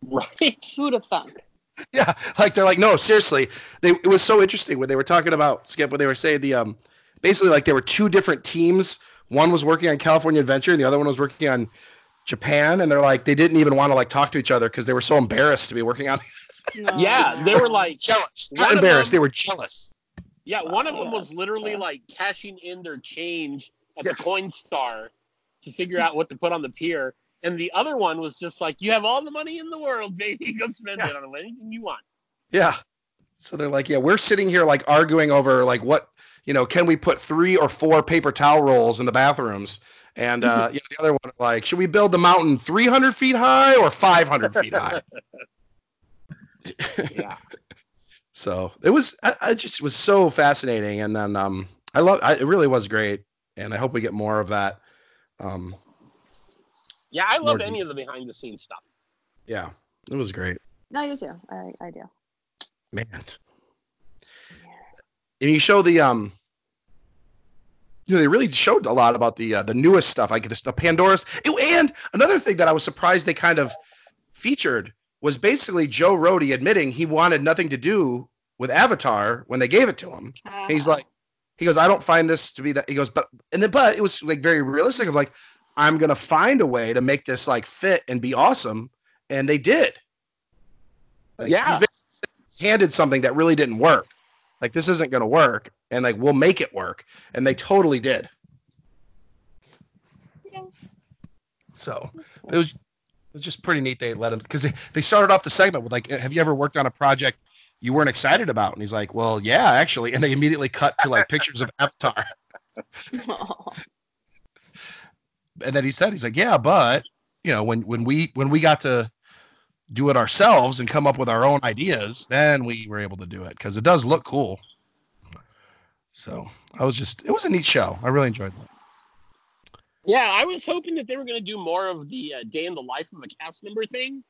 Speaker 3: Right.
Speaker 2: Food of funk.
Speaker 1: Yeah, like they're like no, seriously. They it was so interesting when they were talking about Skip when they were saying the um basically like there were two different teams. One was working on California Adventure and the other one was working on Japan and they're like they didn't even want to like talk to each other because they were so embarrassed to be working on
Speaker 2: No.
Speaker 3: Yeah, they were like,
Speaker 1: jealous.
Speaker 3: One
Speaker 1: Not embarrassed,
Speaker 3: them-
Speaker 1: they were jealous.
Speaker 3: yeah, one of them was
Speaker 2: Yes.
Speaker 3: literally like cashing in their change at
Speaker 1: Yes.
Speaker 3: the coin star to figure out what to put on the pier. And the other one was just like, you have all the money in the world, baby. Go spend
Speaker 1: Yeah.
Speaker 3: it on anything you want.
Speaker 1: Yeah. So they're like, yeah, we're sitting here like arguing over like what, you know, can we put three or four paper towel rolls in the bathrooms? And uh, you know, the other one like, should we build the mountain 300 feet high or 500 feet high?
Speaker 3: Yeah.
Speaker 1: so it was, I, I just it was so fascinating. And then um, I love, I, it really was great. And I hope we get more of that. Um,
Speaker 3: Yeah, I love any
Speaker 1: detail.
Speaker 3: of the behind the scenes stuff.
Speaker 1: yeah, it was great,
Speaker 2: No, you do. I, I do.
Speaker 1: man. and you show the um you know, they really showed a lot about the uh, the newest stuff like this the pandora's Ew, and another thing that i was surprised they kind of featured was basically joe Rohde admitting he wanted nothing to do with avatar when they gave it to him he's like he goes i don't find this to be that he goes but and then but it was like very realistic of like i'm gonna find a way to make this like fit and be awesome. And they did. Like,
Speaker 3: Yeah.
Speaker 1: he's basically handed something that really didn't work. Like this isn't gonna work and like we'll make it work. And they totally did.
Speaker 2: Yeah.
Speaker 1: so it was, it was just pretty neat they let him because they, they started off the segment with like have you ever worked on a project you weren't excited about? And he's like well yeah actually. And they immediately cut to like pictures of avatar and then he said he's like yeah but you know when when we when we got to do it ourselves and come up with our own ideas then we were able to do it because it does look cool so i was just it was a neat show i really enjoyed that
Speaker 3: Yeah, I was hoping that they were going to do more of the uh, day in the life of a cast member thing.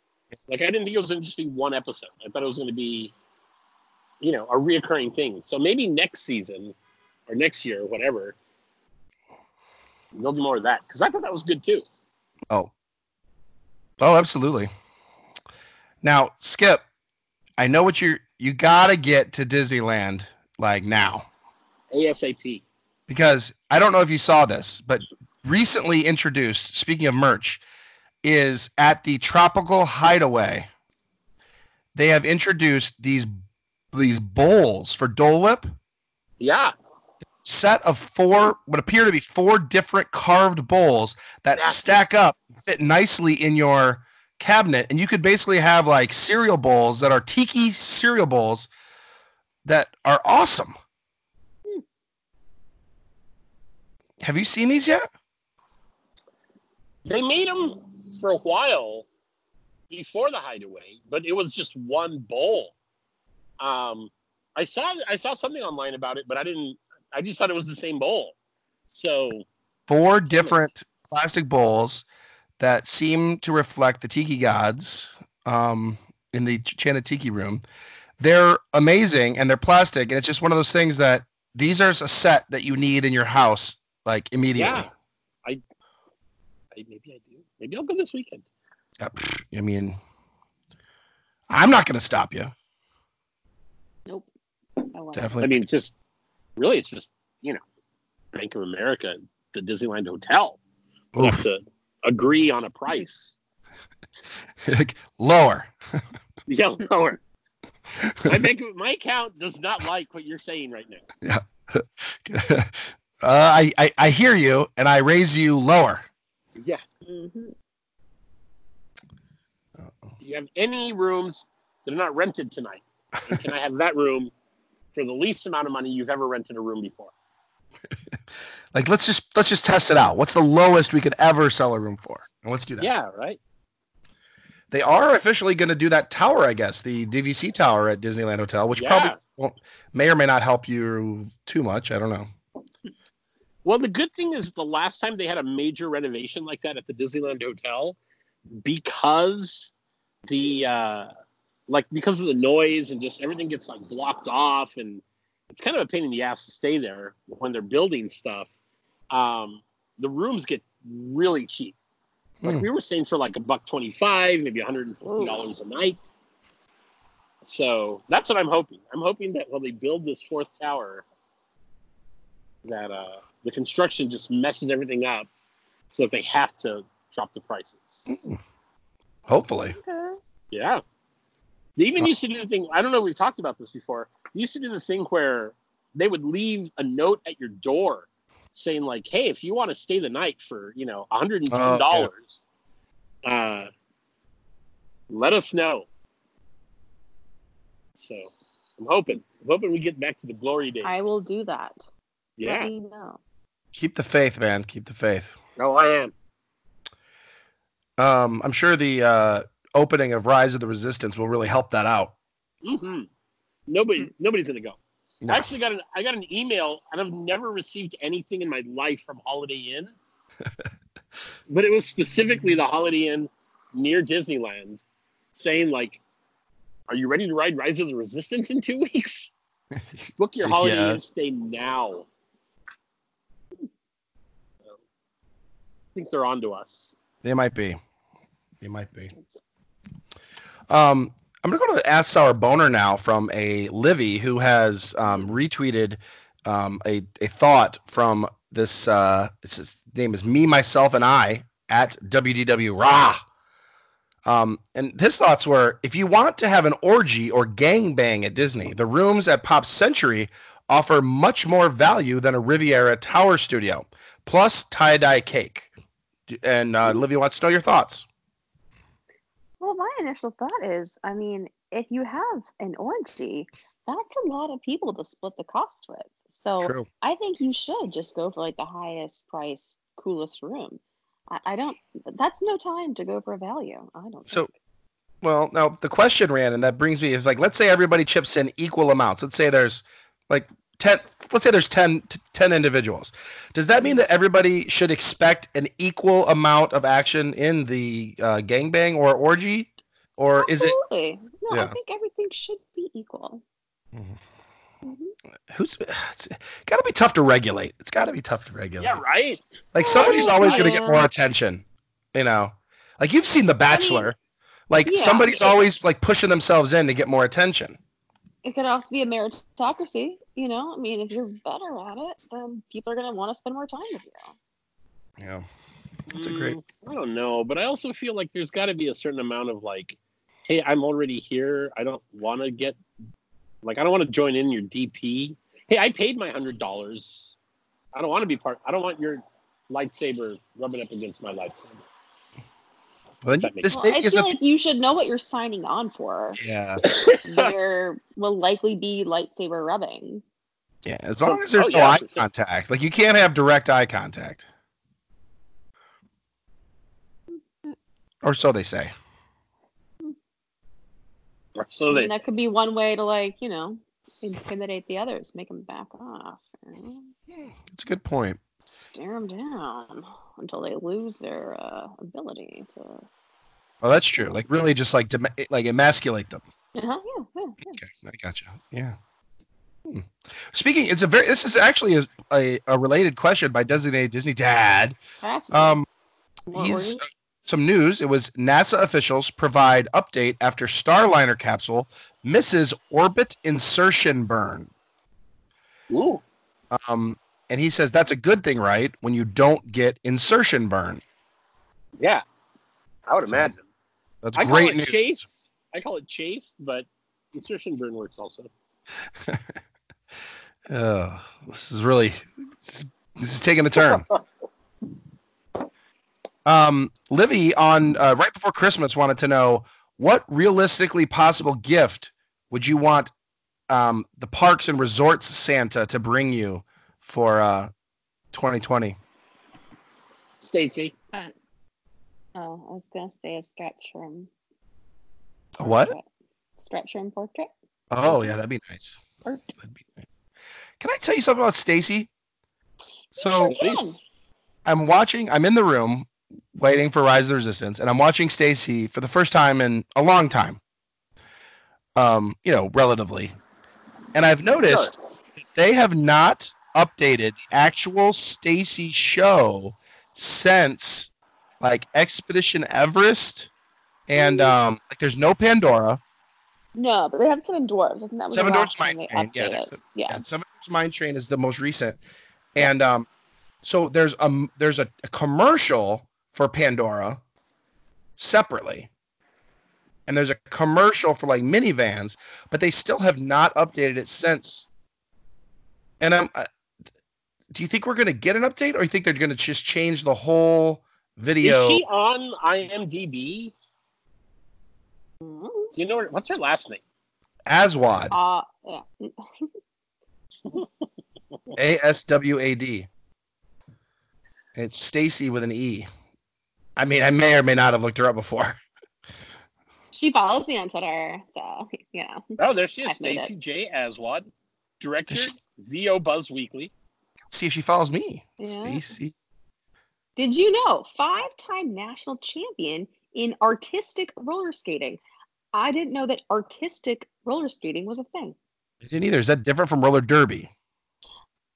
Speaker 3: Like, I didn't think it was going to just be one episode. I thought it was going to be, you know, a reoccurring thing. So maybe next season or next year or whatever, they'll do more of that. Because I thought that was good too.
Speaker 1: Oh. Oh, absolutely. Now, Skip, I know what you're you gotta get to Disneyland like now.
Speaker 3: ASAP.
Speaker 1: Because I don't know if you saw this, but recently introduced, speaking of merch, is at the Tropical Hideaway. They have introduced these these bowls for Dole Whip,
Speaker 3: Yeah.
Speaker 1: Set of four what appear to be four different carved bowls that
Speaker 3: Yeah.
Speaker 1: stack up fit nicely in your cabinet and you could basically have like cereal bowls that are tiki cereal bowls that are awesome have you seen these yet
Speaker 3: They made them for a while before the Hideaway, but it was just one bowl. Um, I saw I saw something online about it, but I didn't. I just thought it was the same bowl. So
Speaker 1: Four different plastic bowls that seem to reflect the tiki gods um, in the Enchanted Tiki Room. They're amazing and they're plastic, and it's just one of those things that these are a set that you need in your house like immediately.
Speaker 3: yeah, I, I maybe I do. Maybe I'll go this weekend.
Speaker 1: I mean, I'm not going to stop you.
Speaker 2: Nope. I want it.
Speaker 1: Definitely.
Speaker 3: I mean, just really, it's just you know, Bank of America, the Disneyland Hotel. We'll have to agree on a price.
Speaker 1: Like, lower.
Speaker 3: Yeah, lower. My bank, my account does not like what you're saying right now. Yeah.
Speaker 1: Uh, I, I I hear you, and I raise you lower.
Speaker 3: Yeah.
Speaker 2: Mhm.
Speaker 3: Do you have any rooms that are not rented tonight? And can I have that room for the least amount of money you've ever rented a room before?
Speaker 1: Like, let's just let's just test it out. What's the lowest we could ever sell a room for? And let's do that.
Speaker 3: Yeah, right.
Speaker 1: They are officially going to do that tower, I guess, the DVC tower at Disneyland Hotel, which
Speaker 3: Yeah.
Speaker 1: probably won't, may or may not help you too much. I don't know.
Speaker 3: Well, the good thing is the last time they had a major renovation like that at the Disneyland Hotel, because the uh, like because of the noise and just everything gets like blocked off, and it's kind of a pain in the ass to stay there when they're building stuff. Um, the rooms get really cheap. Like
Speaker 1: Hmm.
Speaker 3: we were staying for like a buck twenty five, maybe one hundred and fifty dollars a night. So that's what I'm hoping. I'm hoping that when they build this fourth tower, that uh, the construction just messes everything up, so that they have to drop the prices.
Speaker 1: Hopefully.
Speaker 2: Okay.
Speaker 3: Yeah. They even used to do the thing. I don't know. if We've talked about this before. They used to do the thing where they would leave a note at your door saying like, "Hey, if you want to stay the night for you know one hundred and ten dollars, uh, let us know." So I'm hoping. I'm hoping we get back to the glory days.
Speaker 2: I will do that. Let
Speaker 3: Yeah.
Speaker 2: me know.
Speaker 1: Keep the faith, man. Keep the faith.
Speaker 3: Oh, I am.
Speaker 1: Um, I'm sure the uh, opening of Rise of the Resistance will really help that out.
Speaker 3: hmm Nobody. Nobody's gonna go.
Speaker 1: No.
Speaker 3: I actually got an I got an email and I've never received anything in my life from Holiday Inn. but it was specifically the Holiday Inn near Disneyland saying like are you ready to ride Rise of the Resistance in 2 weeks? Book your Holiday Inn stay now. I think they're on to us.
Speaker 1: They might be. They might be. Um, I'm gonna go to Ask Sour Boner now from a Livy who has um, retweeted um, a a thought from this. Uh, his name is me, myself, and I at WDW Rah. Um, and his thoughts were: if you want to have an orgy or gangbang at Disney, the rooms at Pop Century offer much more value than a Riviera Tower Studio, plus tie dye cake. And uh, Livy wants to know your thoughts.
Speaker 2: Well, my initial thought is, I mean, if you have an orgy, that's a lot of people to split the cost with. So
Speaker 1: True.
Speaker 2: I think you should just go for like the highest price, coolest room. I, I don't. That's no time to go for a value. I don't.
Speaker 1: So,
Speaker 2: think.
Speaker 1: well, now the question ran, and that brings me is like, let's say everybody chips in equal amounts. Let's say there's like 10, let's say there's 10, 10 individuals. Does that mean that everybody should expect an equal amount of action in the uh, gangbang or orgy? Or is it
Speaker 2: Absolutely. No,
Speaker 1: Yeah.
Speaker 2: I think everything should be equal.
Speaker 1: Mhm.
Speaker 2: Mhm.
Speaker 1: who's it's got to be tough to regulate? It's got to be tough to regulate.
Speaker 3: Yeah, right.
Speaker 1: Like somebody's
Speaker 2: I mean,
Speaker 1: always going to get more attention, you know. Like you've seen The Bachelor. like
Speaker 2: yeah.
Speaker 1: somebody's always like pushing themselves in to get more attention.
Speaker 2: It could also be a meritocracy. You know, I mean, if you're better at it, then people are going to want to spend more time with you.
Speaker 1: Yeah. That's a great
Speaker 3: Mm, I don't know, but I also feel like there's got to be a certain amount of like, hey, I'm already here. I don't want to get, like, I don't want to join in your DP. Hey, I paid my hundred dollars. I don't want to be part. I don't want your lightsaber rubbing up against my lightsaber.
Speaker 1: Well, you- this
Speaker 2: Well, I feel
Speaker 1: a
Speaker 2: like you should know what you're signing on for.
Speaker 1: yeah,
Speaker 2: there will likely be lightsaber rubbing.
Speaker 1: yeah. As long as there's
Speaker 3: Oh,
Speaker 1: no
Speaker 3: yeah,
Speaker 1: eye contact, like you can't have direct eye contact. or so they say.
Speaker 3: So
Speaker 2: I
Speaker 3: they
Speaker 2: mean, that could be one way to like, you know, intimidate the others, make them back off, right?
Speaker 1: Hmm, it's a good point.
Speaker 2: stare them down until they lose their uh, ability to.
Speaker 1: Oh, that's true. Like really, just like dem- like emasculate them.
Speaker 2: Uh-huh, yeah, yeah, yeah.
Speaker 1: Okay, I gotcha. Yeah. Hmm. Speaking, it's a very. This is actually a, a, a related question by designated Disney Dad. Um,
Speaker 2: What
Speaker 1: he's
Speaker 2: you-
Speaker 1: some news. It was NASA officials provide update after Starliner capsule misses orbit insertion burn.
Speaker 3: ooh,
Speaker 1: Um, and he says that's a good thing, right? When you don't get insertion burn.
Speaker 3: yeah, I would
Speaker 1: So,
Speaker 3: imagine.
Speaker 1: That's
Speaker 3: I call
Speaker 1: great
Speaker 3: it
Speaker 1: news.
Speaker 3: chafe. I call it chafe, but insertion burn works also.
Speaker 1: Oh, this is really this is, this is taking a turn. um, Livy on uh, right before Christmas wanted to know what realistically possible gift would you want um, the parks and resorts Santa to bring you for uh, 2020?
Speaker 3: Stacey,
Speaker 2: Oh, I was gonna say a sketch from.
Speaker 1: A what?
Speaker 2: Sketch from portrait.
Speaker 1: Oh yeah, that'd be nice.
Speaker 2: Art.
Speaker 1: That'd be nice. Can I tell you something about Stacey? So
Speaker 2: Sure
Speaker 3: please.
Speaker 1: I'm watching. I'm in the room waiting for Rise of the Resistance, and I'm watching Stacey for the first time in a long time. Um, you know, relatively, and I've noticed they have not updated the actual Stacey show since like Expedition Everest, and um, like there's no Pandora.
Speaker 2: No, but they have seven dwarves. I think that was
Speaker 1: Seven Dwarfs Mine Train. Yeah.
Speaker 2: Yeah,
Speaker 1: Yeah, Seven Dwarfs Mine Train is the most recent, and um, so there's a there's a, a commercial for Pandora separately, and there's a commercial for like minivans, but they still have not updated it since. And I'm, do you think we're gonna get an update, or you think they're gonna just change the whole video?
Speaker 3: is she on IMDb? Do you know her, what's her last name?
Speaker 1: Aswad,
Speaker 2: Uh, yeah.
Speaker 1: A S W A D. It's Stacey with an E. I mean, I may or may not have looked her up before.
Speaker 2: She follows me on Twitter, so you know.
Speaker 3: Oh, there she is, Stacey J. Aswad, director,
Speaker 1: Is
Speaker 3: VO Buzz Weekly.
Speaker 1: See if she follows me.
Speaker 2: Yeah.
Speaker 1: Stacey.
Speaker 2: Did you know five-time national champion in artistic roller skating? I didn't know that artistic roller skating was a thing.
Speaker 1: I didn't either. Is that different from roller derby?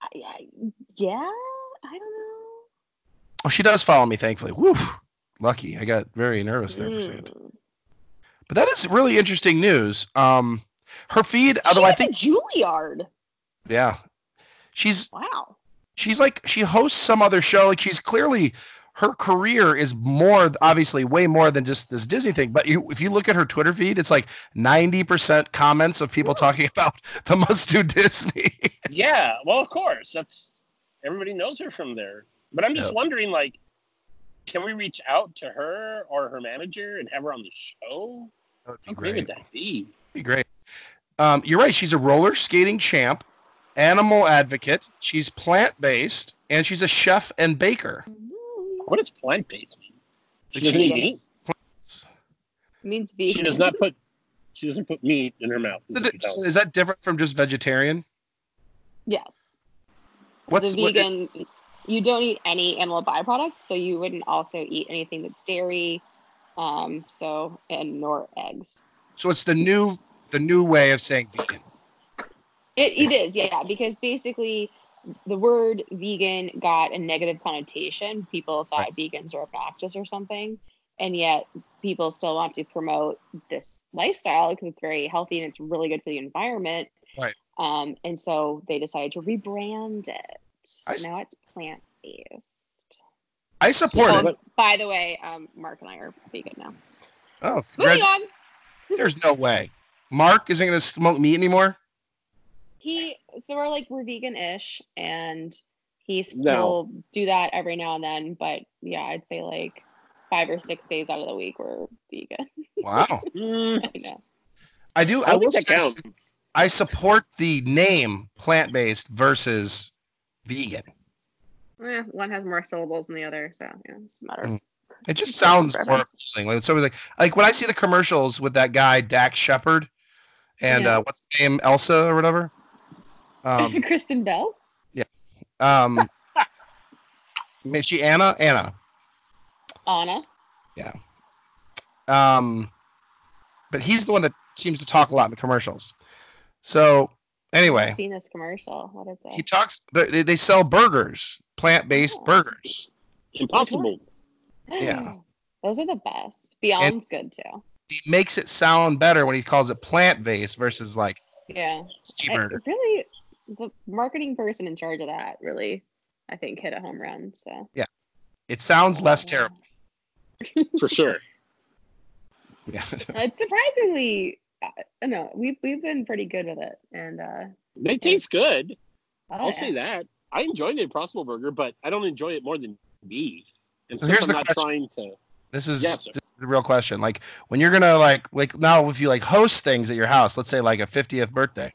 Speaker 2: I, I, yeah, I don't know.
Speaker 1: Oh, she does follow me, thankfully. Woo. Lucky. I got very nervous there for a second.
Speaker 2: Mm.
Speaker 1: But that is really interesting news. Um, her feed, although I think,
Speaker 2: Juilliard.
Speaker 1: yeah, she's
Speaker 2: Wow.
Speaker 1: She's like she hosts some other show. Like she's clearly her career is more obviously way more than just this Disney thing. But you, if you look at her Twitter feed, it's like ninety percent comments of people talking about the must do Disney.
Speaker 3: Yeah, well, of course. That's everybody knows her from there. But I'm just
Speaker 1: Yeah.
Speaker 3: wondering, like, can we reach out to her or her manager and have her on the show?
Speaker 1: That would
Speaker 3: How great would that be?
Speaker 1: be great. Um, you're right. She's a roller skating champ, animal advocate. She's plant based, and she's a chef and baker.
Speaker 3: What does plant based mean? She
Speaker 1: The
Speaker 3: doesn't eat
Speaker 1: cheese.
Speaker 3: meat.
Speaker 2: Means vegan.
Speaker 3: She does not put. She doesn't put meat in her mouth. is what you're telling me.
Speaker 1: Is that different from just vegetarian?
Speaker 2: Yes.
Speaker 1: What's
Speaker 2: the
Speaker 1: what-
Speaker 2: vegan? you don't eat any animal byproducts, so you wouldn't also eat anything that's dairy, um, so and nor eggs.
Speaker 1: so it's the new the new way of saying vegan.
Speaker 2: It, it is, yeah, because basically the word vegan got a negative connotation. People thought vegans are obnoxious or something, and yet people still want to promote this lifestyle because it's very healthy and it's really good for the environment.
Speaker 1: Right.
Speaker 2: Um, and so they decided to rebrand it.
Speaker 1: I
Speaker 2: now it's plant based.
Speaker 1: I support it.
Speaker 2: By the way, um, Mark and I are vegan now.
Speaker 1: Oh,
Speaker 2: Moving on.
Speaker 1: there's no way. Mark isn't going to smoke meat anymore.
Speaker 2: He so we're like we're vegan-ish, and he
Speaker 3: No.
Speaker 2: still do that every now and then. But yeah, I'd say like five or six days out of the week we're vegan.
Speaker 1: Wow.
Speaker 3: Mm,
Speaker 2: I.
Speaker 1: I do.
Speaker 3: I
Speaker 1: I will say. I support the name plant based versus vegan.
Speaker 2: Eh, one has more syllables than the other, so yeah, it's a matter.
Speaker 1: Mm. It just sounds more appealing. Like it's always like like when I see the commercials with that guy Dax Shepard and
Speaker 2: Yeah.
Speaker 1: uh, what's the name Elsa or whatever. Um,
Speaker 2: Kristen Bell. Yeah.
Speaker 1: Um, is she Anna? Anna.
Speaker 2: Anna. Yeah.
Speaker 1: Um, but he's the one that seems to talk a lot in the commercials. So anyway,
Speaker 2: Seen this commercial. What is it?
Speaker 1: he talks. They, they sell burgers, plant-based
Speaker 2: Oh.
Speaker 1: burgers.
Speaker 3: Impossible.
Speaker 1: Yeah.
Speaker 2: Those are the best. Beyond's good too.
Speaker 1: He makes it sound better when he calls it plant-based versus like
Speaker 2: Yeah.
Speaker 1: cheaper.
Speaker 2: I- really, the marketing person in charge of that really, I think, hit a home run. So.
Speaker 1: Yeah, it sounds less terrible.
Speaker 3: For sure.
Speaker 1: Yeah.
Speaker 2: It's surprisingly, uh, no, we've we've been pretty good with it, and uh,
Speaker 3: They taste good.
Speaker 2: oh,
Speaker 3: I'll
Speaker 2: yeah.
Speaker 3: say that. I enjoy the Impossible Burger, but I don't enjoy it more than beef. And
Speaker 1: So here's
Speaker 3: I'm
Speaker 1: the
Speaker 3: not
Speaker 1: question.
Speaker 3: trying to.
Speaker 1: This is,
Speaker 3: Yes,
Speaker 1: this is the real question. Like when you're gonna like like now if you like host things at your house, let's say like a 50th birthday,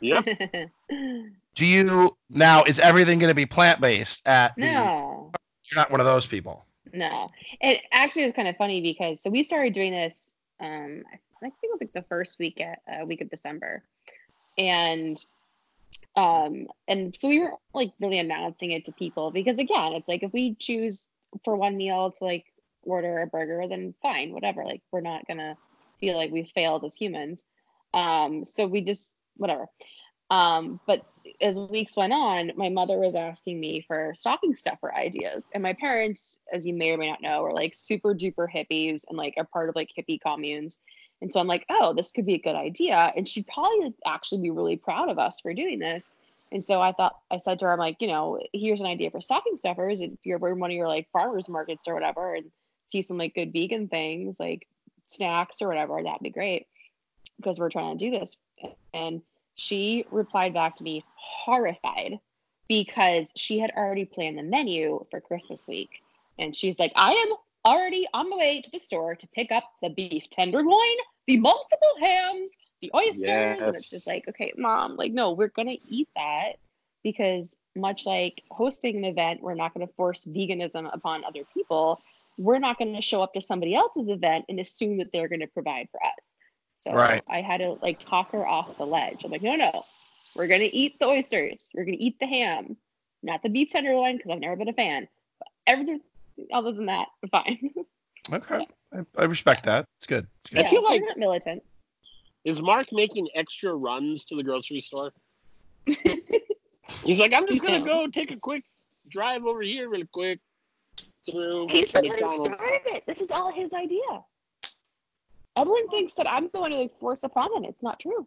Speaker 3: Yeah.
Speaker 1: do you now is everything gonna be plant based at the?
Speaker 2: no,
Speaker 1: You're not one of those people.
Speaker 2: no. It actually was kind of funny because so we started doing this. Um, I think it was like the first week at uh, week of December, and um, and so we were like really announcing it to people because again, it's like if we choose for one meal to like order a burger, then fine, whatever. Like we're not gonna feel like we failed as humans. Um, so we just whatever. Um, but as weeks went on, my mother was asking me for stocking stuffer ideas. And my parents, as you may or may not know, are like super duper hippies and like are part of like hippie communes. And so I'm like, oh, this could be a good idea. And she'd probably actually be really proud of us for doing this. And so I thought, I said to her, I'm like, you know, here's an idea for stocking stuffers. If you're in one of your like farmers markets or whatever and see some like good vegan things, like snacks or whatever, that'd be great because we're trying to do this. And she replied back to me horrified because she had already planned the menu for Christmas week. And she's like, I am already on my way to the store to pick up the beef tenderloin, the multiple hams, the oysters. And it's just like, okay, mom, like, no, we're going to eat that because much like hosting an event, we're not going to force veganism upon other people. We're not going to show up to somebody else's event and assume that they're going to provide for us. So
Speaker 1: Right.
Speaker 2: I had to like talk her off the ledge. I'm like, no, no, we're gonna eat the oysters. We're gonna eat the ham, not the beef tenderloin because I've never been a fan. But everything other than that, fine.
Speaker 1: Okay, I, I respect that. It's good. It's
Speaker 3: I
Speaker 1: good.
Speaker 3: feel
Speaker 2: so
Speaker 3: like-
Speaker 2: you're not militant.
Speaker 3: Is Mark making extra runs to the grocery store? He's like, I'm just gonna
Speaker 2: No.
Speaker 3: go take a quick drive over here, real quick. Through
Speaker 2: He's the one who started it. This is all his idea. Everyone thinks that I'm going to like force upon him. It's not true.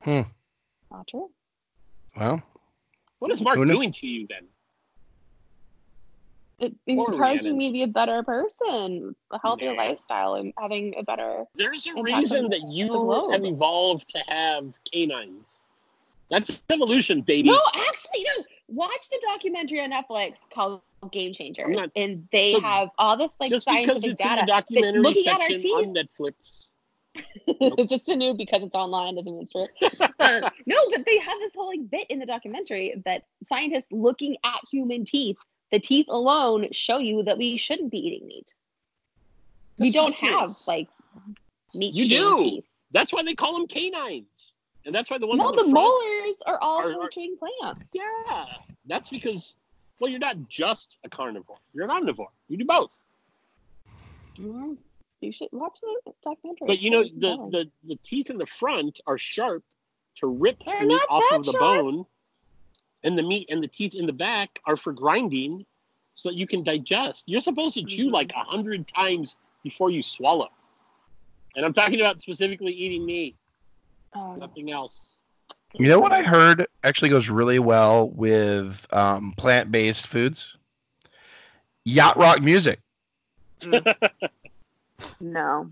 Speaker 1: Hmm.
Speaker 2: Not true.
Speaker 1: Well,
Speaker 3: What is Mark
Speaker 1: Who knew?
Speaker 3: doing to you then?
Speaker 2: It, encouraging me to be a better person, a healthier
Speaker 3: Yeah.
Speaker 2: lifestyle, and having a better.
Speaker 3: There's a reason that you have evolved to have canines. That's evolution, baby.
Speaker 2: No, actually, no. Watch the documentary on Netflix called Game
Speaker 3: not-
Speaker 2: and they
Speaker 3: so
Speaker 2: have all this like
Speaker 3: Just because
Speaker 2: scientific
Speaker 3: it's in the documentary
Speaker 2: looking at our
Speaker 3: section on Netflix.
Speaker 2: just the new because it's online doesn't mean it's true. Uh, no, but they have this whole like bit in the documentary that scientists looking at human teeth, the teeth alone show you that we shouldn't be eating meat. we don't have like meat.
Speaker 3: You do.
Speaker 2: Teeth.
Speaker 3: That's why they call them canines. And that's why the ones
Speaker 2: No,
Speaker 3: on
Speaker 2: the
Speaker 3: the,
Speaker 2: molars are all
Speaker 3: are-
Speaker 2: chewing plants.
Speaker 3: Yeah. That's because well, you're not just a carnivore. You're an omnivore. You do both.
Speaker 2: Mhm. You should watch the documentary.
Speaker 3: But you know, the, the the teeth in the front are sharp to rip
Speaker 2: They're
Speaker 3: meat off of the
Speaker 2: sharp.
Speaker 3: bone. And the meat and the teeth in the back are for grinding so that you can digest. You're supposed to chew
Speaker 2: Mhm.
Speaker 3: like a hundred times before you swallow. And I'm talking about specifically eating meat,
Speaker 2: Um,
Speaker 3: nothing else.
Speaker 1: you know what I heard actually goes really well with um, plant-based foods. Yacht rock music.
Speaker 2: no.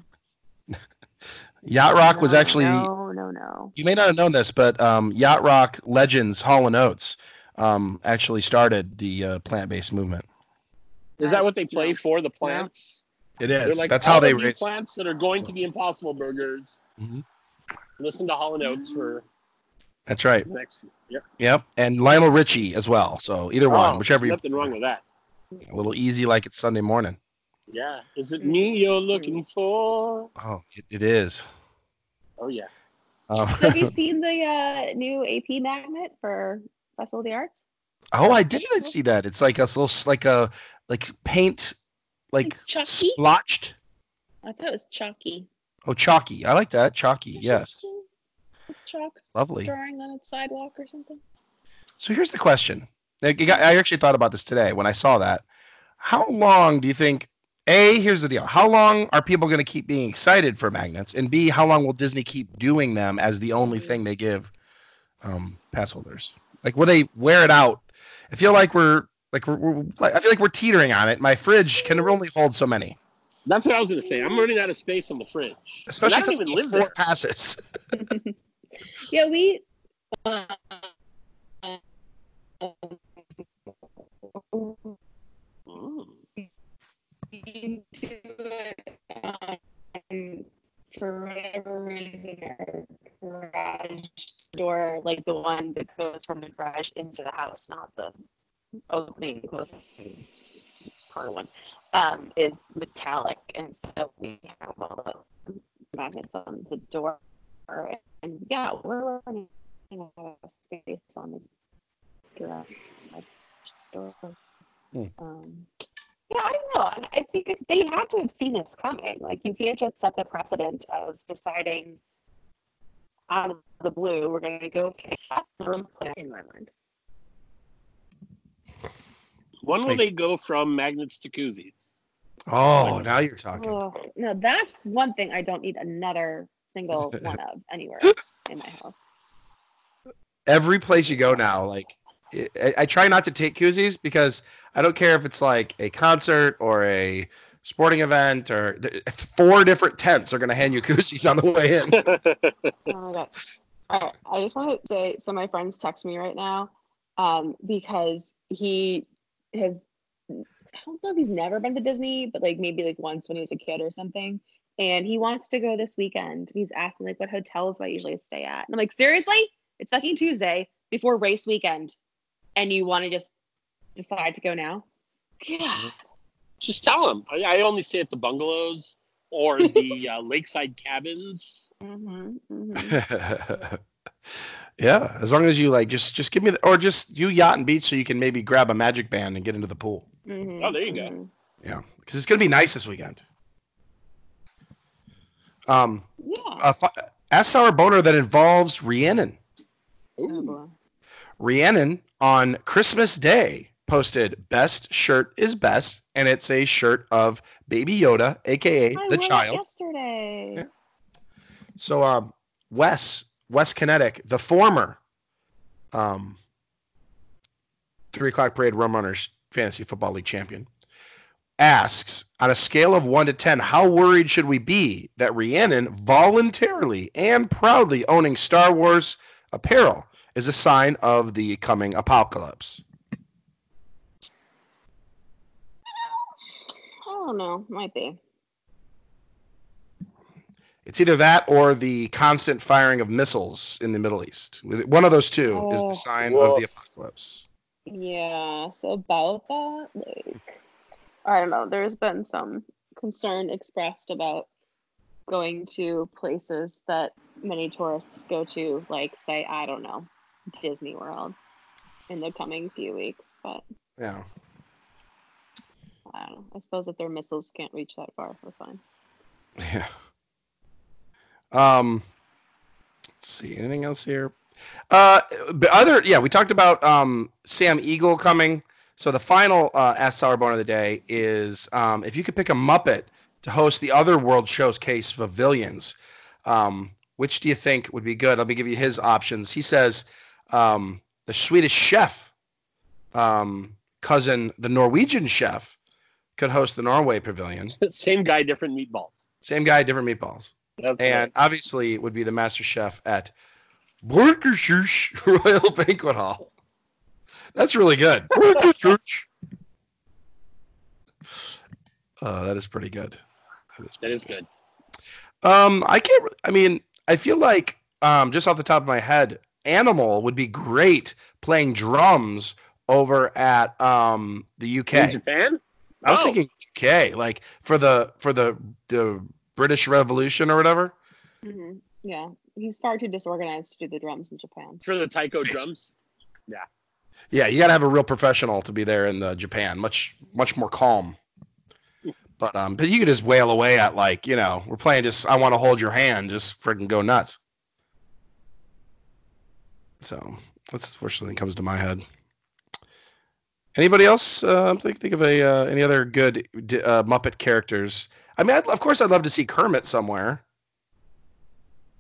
Speaker 1: Yacht rock was actually
Speaker 2: no, no, no.
Speaker 1: you may not have known this, but um, yacht rock legends Hall and Oates um, actually started the uh, plant-based movement.
Speaker 3: Is that what they play
Speaker 2: No.
Speaker 3: for the plants?
Speaker 1: It
Speaker 3: They're like
Speaker 1: That's how they
Speaker 3: of you
Speaker 1: raise.
Speaker 3: plants that are going to be impossible burgers.
Speaker 1: Mhm.
Speaker 3: Listen to Hall and Oates for
Speaker 1: That's right.
Speaker 3: next. Yep.
Speaker 1: Yep, and Lionel Richie as well. So either one,
Speaker 3: Oh,
Speaker 1: whichever you
Speaker 3: Nothing wrong with that.
Speaker 1: A little easy, like it's Sunday morning.
Speaker 3: Yeah. Is it me you're looking for?
Speaker 1: Oh, it, it is.
Speaker 3: Oh yeah.
Speaker 1: Um,
Speaker 2: Have you seen the uh, new AP magnet for Festival of the Arts?
Speaker 1: oh, I didn't see that. It's like a little, like a, like paint, like
Speaker 2: Chalky?
Speaker 1: splotched.
Speaker 2: I thought it was chalky.
Speaker 1: Oh, chalky. I like that. Chalky. Yes.
Speaker 2: Chalk
Speaker 1: Lovely.
Speaker 2: drawing on a sidewalk or something.
Speaker 1: So here's the question. Like, you got- I actually thought about this today when I saw that. How long do you think? A, here's the deal. How long are people going to keep being excited for magnets? And B, how long will Disney keep doing them as the only thing they give um, pass holders? Like, will they wear it out? I feel like we're like we're, we're like, I feel like we're teetering on it. My fridge can only hold so many,
Speaker 3: That's what I was gonna say. I'm running out of space on the fridge.
Speaker 1: especially since
Speaker 3: even live
Speaker 1: four
Speaker 3: there.
Speaker 1: passes.
Speaker 2: Yeah, we. Uh,
Speaker 3: Mm.
Speaker 2: into it, um, for whatever reason, our garage door, like the one that goes from the garage into the house, not the opening goes part one, um, is metallic, and so we have all the magnets on the door, and yeah, we're running out of space on the door.
Speaker 1: Hmm.
Speaker 2: Um, yeah, I don't know. I- I think they had to have seen this coming. Like, you can't just set the precedent of deciding out of the blue, we're going to go okay, room in my mind.
Speaker 3: When will
Speaker 1: Like-
Speaker 3: they go from magnets to koozies?
Speaker 1: Oh, now you're talking.
Speaker 2: Oh, no, that's one thing I don't need another single one of anywhere in my house.
Speaker 1: every place you go now, like I, I try not to take koozies because I don't care if it's like a concert or a sporting event or th- four different tents are going to hand you koozies on the way in.
Speaker 2: Oh my god. All right. I just want to say so my friends text me right now um, because he has I don't know if he's never been to Disney, but like maybe like once when he was a kid or something. And he wants to go this weekend. He's asking like what hotels do I usually stay at? And I'm like, seriously? It's fucking Tuesday before race weekend. And you want to just decide to go now? God.
Speaker 3: Just tell him. I, I only stay at the bungalows or the uh, lakeside cabins.
Speaker 2: hmm hmm
Speaker 1: yeah, as long as you like, just just give me the, or just you yacht and beach so you can maybe grab a magic band and get into the pool.
Speaker 2: hmm
Speaker 3: Oh, there you go.
Speaker 1: Yeah, because it's going to be nice this weekend. Um,
Speaker 2: Yeah.
Speaker 1: a ask sour boner that involves Rhiannon.
Speaker 2: Oh,
Speaker 3: Ooh.
Speaker 2: boy.
Speaker 1: Rhiannon on Christmas Day posted "Best shirt is best," and it's a shirt of Baby Yoda, aka
Speaker 2: I
Speaker 1: the
Speaker 2: wore it
Speaker 1: child.
Speaker 2: Yesterday.
Speaker 1: Yeah. So, um, Wes, Wes Kinetic, the former, um, three o'clock parade Rum Runners Fantasy Football League champion, asks on a scale of one to ten, how worried should we be that Rhiannon voluntarily and proudly owning Star Wars apparel is a sign of the coming apocalypse?
Speaker 2: I don't know. Might be.
Speaker 1: It's either that or the constant firing of missiles in the Middle East. One of those two is
Speaker 2: Oh.
Speaker 1: the sign of the apocalypse.
Speaker 2: Yeah. So about that, like, I don't know. There's been some concern expressed about going to places that many tourists go to, like, say, I don't know, Disney World, in the coming few weeks. But
Speaker 1: Yeah.
Speaker 2: I don't know. I suppose if their missiles can't reach that far, we're fine.
Speaker 1: Yeah. Um, let's see. Anything else here? Uh, but other yeah, we talked about um Sam Eagle coming. So the final uh, Ask Sour Bone of the day is um, if you could pick a Muppet to host the other World Showcase pavilions, um, which do you think would be good? Let me give you his options. He says um, the Swedish chef, um, cousin, the Norwegian chef, could host the Norway pavilion.
Speaker 3: Same guy, different meatballs.
Speaker 1: Same guy, different meatballs.
Speaker 3: That's
Speaker 1: And obviously it would be the master chef at Borkershush Royal Banquet Hall. That's really good. Borkershush. Oh, that is pretty good. That is,
Speaker 3: that is good.
Speaker 1: Um, I can't. re- I mean, I feel like um, just off the top of my head, Animal would be great playing drums over at um the
Speaker 3: In
Speaker 1: UK.
Speaker 3: Japan?
Speaker 1: I was
Speaker 3: Oh.
Speaker 1: thinking UK, like for the for the the British Revolution or whatever.
Speaker 2: hmm Yeah, he's far too disorganized to do the drums in Japan.
Speaker 3: for the taiko drums.
Speaker 1: Yeah, Yeah, you got to have a real professional to be there in the Japan. Much much more calm. But um, but you could just wail away at like you know we're playing just I want to hold your hand, just freaking go nuts. So that's the first thing that comes to my head. Anybody else? Uh, think think of a uh, any other good uh, Muppet characters? I mean, I'd, of course, I'd love to see Kermit somewhere.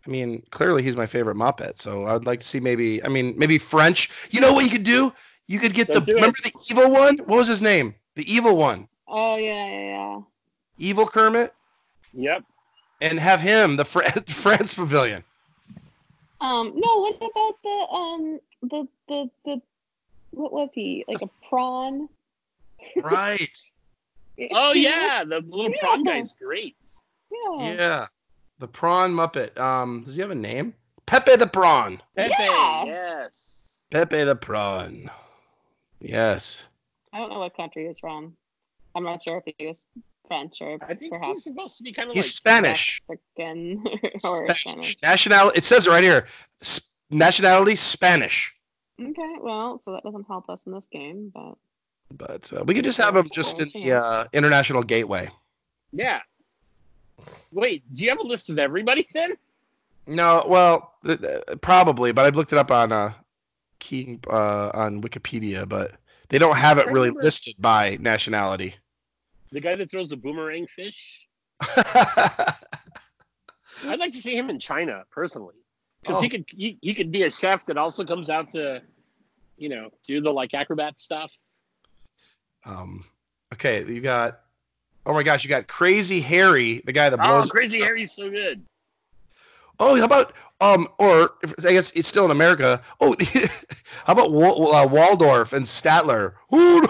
Speaker 1: I mean, clearly he's my favorite Muppet, so I'd like to see maybe. I mean, maybe French. You know what you could do? You could get
Speaker 3: Don't
Speaker 1: the
Speaker 3: do it.
Speaker 1: remember the evil one. What was his name? The evil one,
Speaker 2: Oh yeah, yeah, yeah.
Speaker 1: evil Kermit,
Speaker 3: Yep.
Speaker 1: and have him the Fr- France Pavilion.
Speaker 2: Um, no, what about the um the the the what was he like a prawn?
Speaker 1: Right.
Speaker 3: Oh yeah, the little prawn
Speaker 2: Yeah.
Speaker 3: guy's great.
Speaker 2: yeah.
Speaker 1: yeah. The prawn Muppet. Um, does he have a name? Pepe the prawn.
Speaker 3: Pepe,
Speaker 2: Yeah.
Speaker 3: yes.
Speaker 1: Pepe the prawn. Yes.
Speaker 2: I don't know what country he's from. I'm not sure if he was French or
Speaker 3: I think he's supposed to be kind of
Speaker 1: He's
Speaker 3: like
Speaker 1: Spanish.
Speaker 2: Mexican or
Speaker 1: Spanish.
Speaker 2: Spanish.
Speaker 1: National. It says right here. S- nationality Spanish.
Speaker 2: Okay, well, so that doesn't help us in this game, but
Speaker 1: But uh, we could just have them just in the uh, international gateway.
Speaker 3: yeah. Wait, do you have a list of everybody then?
Speaker 1: No, well, th- th- probably, but I've looked it up on uh, key uh, on Wikipedia, but they don't have it really listed by nationality.
Speaker 3: The guy that throws the boomerang fish. I'd like to see him in China personally, because
Speaker 1: Oh.
Speaker 3: he could he, he could be a chef that also comes out to, you know, do the like acrobat stuff.
Speaker 1: Um, okay, you got. Oh my gosh, you got Crazy Harry, the guy that blows.
Speaker 3: Oh,
Speaker 1: blows.
Speaker 3: Crazy Harry's so good.
Speaker 1: Oh, how about um, or if, I guess it's still in America. Oh, how about Wa- uh, Waldorf and Statler? Ooh.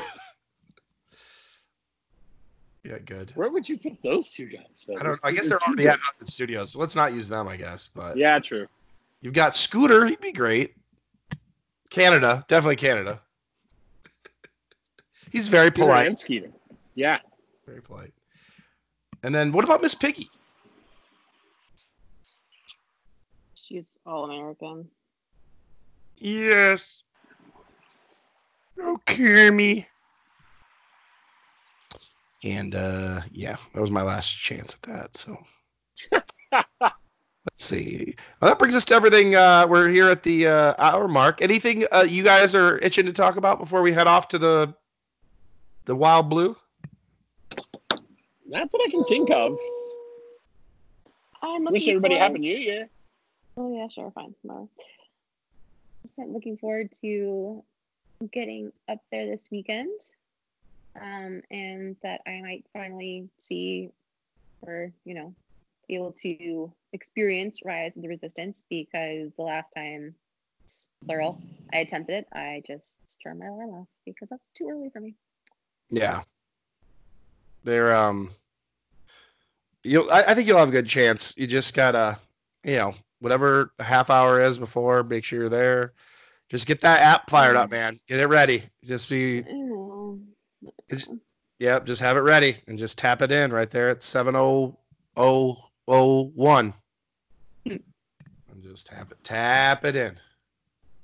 Speaker 1: yeah, good.
Speaker 3: Where would you put those two guys? though?
Speaker 1: I don't. I guess
Speaker 3: They're
Speaker 1: already at the Studios, so let's not use them. I guess, but
Speaker 3: Yeah, true.
Speaker 1: you've got Scooter. He'd be great. Canada, definitely Canada. He's very
Speaker 3: Peter
Speaker 1: polite.
Speaker 3: and Skeeter. Yeah.
Speaker 1: Very polite. And then what about Miss Piggy?
Speaker 2: she's all American.
Speaker 1: Yes. Oh, Kermie. And uh yeah, that was my last chance at that. So let's see. Well, that brings us to everything. Uh, we're here at the uh, hour mark. Anything uh, you guys are itching to talk about before we head off to the the Wild Blue?
Speaker 3: Not that I can think of.
Speaker 2: I'm
Speaker 3: Wish everybody
Speaker 2: forward-
Speaker 3: happy New Year.
Speaker 2: Oh yeah, sure, fine. No. Just looking forward to getting up there this weekend, um, and that I might finally see, or you know, be able to experience Rise of the Resistance because the last time, plural, I attempted it, I just turned my alarm off because that's too early for me.
Speaker 1: Yeah. They're um you'll I, I think you'll have a good chance. You just gotta, you know, whatever a half hour is before, make sure you're there. Just get that app fired up, man. Get it ready. Just be
Speaker 2: I don't know.
Speaker 1: Is- yep, just have it ready and just tap it in right there at seven oh oh oh one.
Speaker 2: Hmm.
Speaker 1: And just tap it tap it in.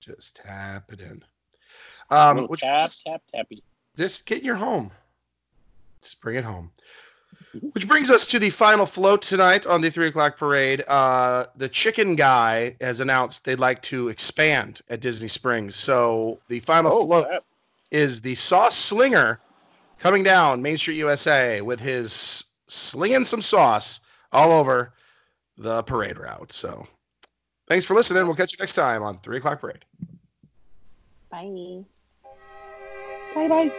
Speaker 1: Just tap it in. Um
Speaker 3: Little
Speaker 1: which
Speaker 3: tap, tap, tappy.
Speaker 1: Just get in your home. Just bring it home. Which brings us to the final float tonight on the three o'clock parade. Uh, the chicken guy has announced they'd like to expand at Disney Springs. So the final
Speaker 3: Oh,
Speaker 1: float
Speaker 3: crap.
Speaker 1: is the sauce slinger coming down Main Street USA with his slinging some sauce all over the parade route. So thanks for listening. We'll catch you next time on three o'clock parade.
Speaker 2: Bye. Bye bye.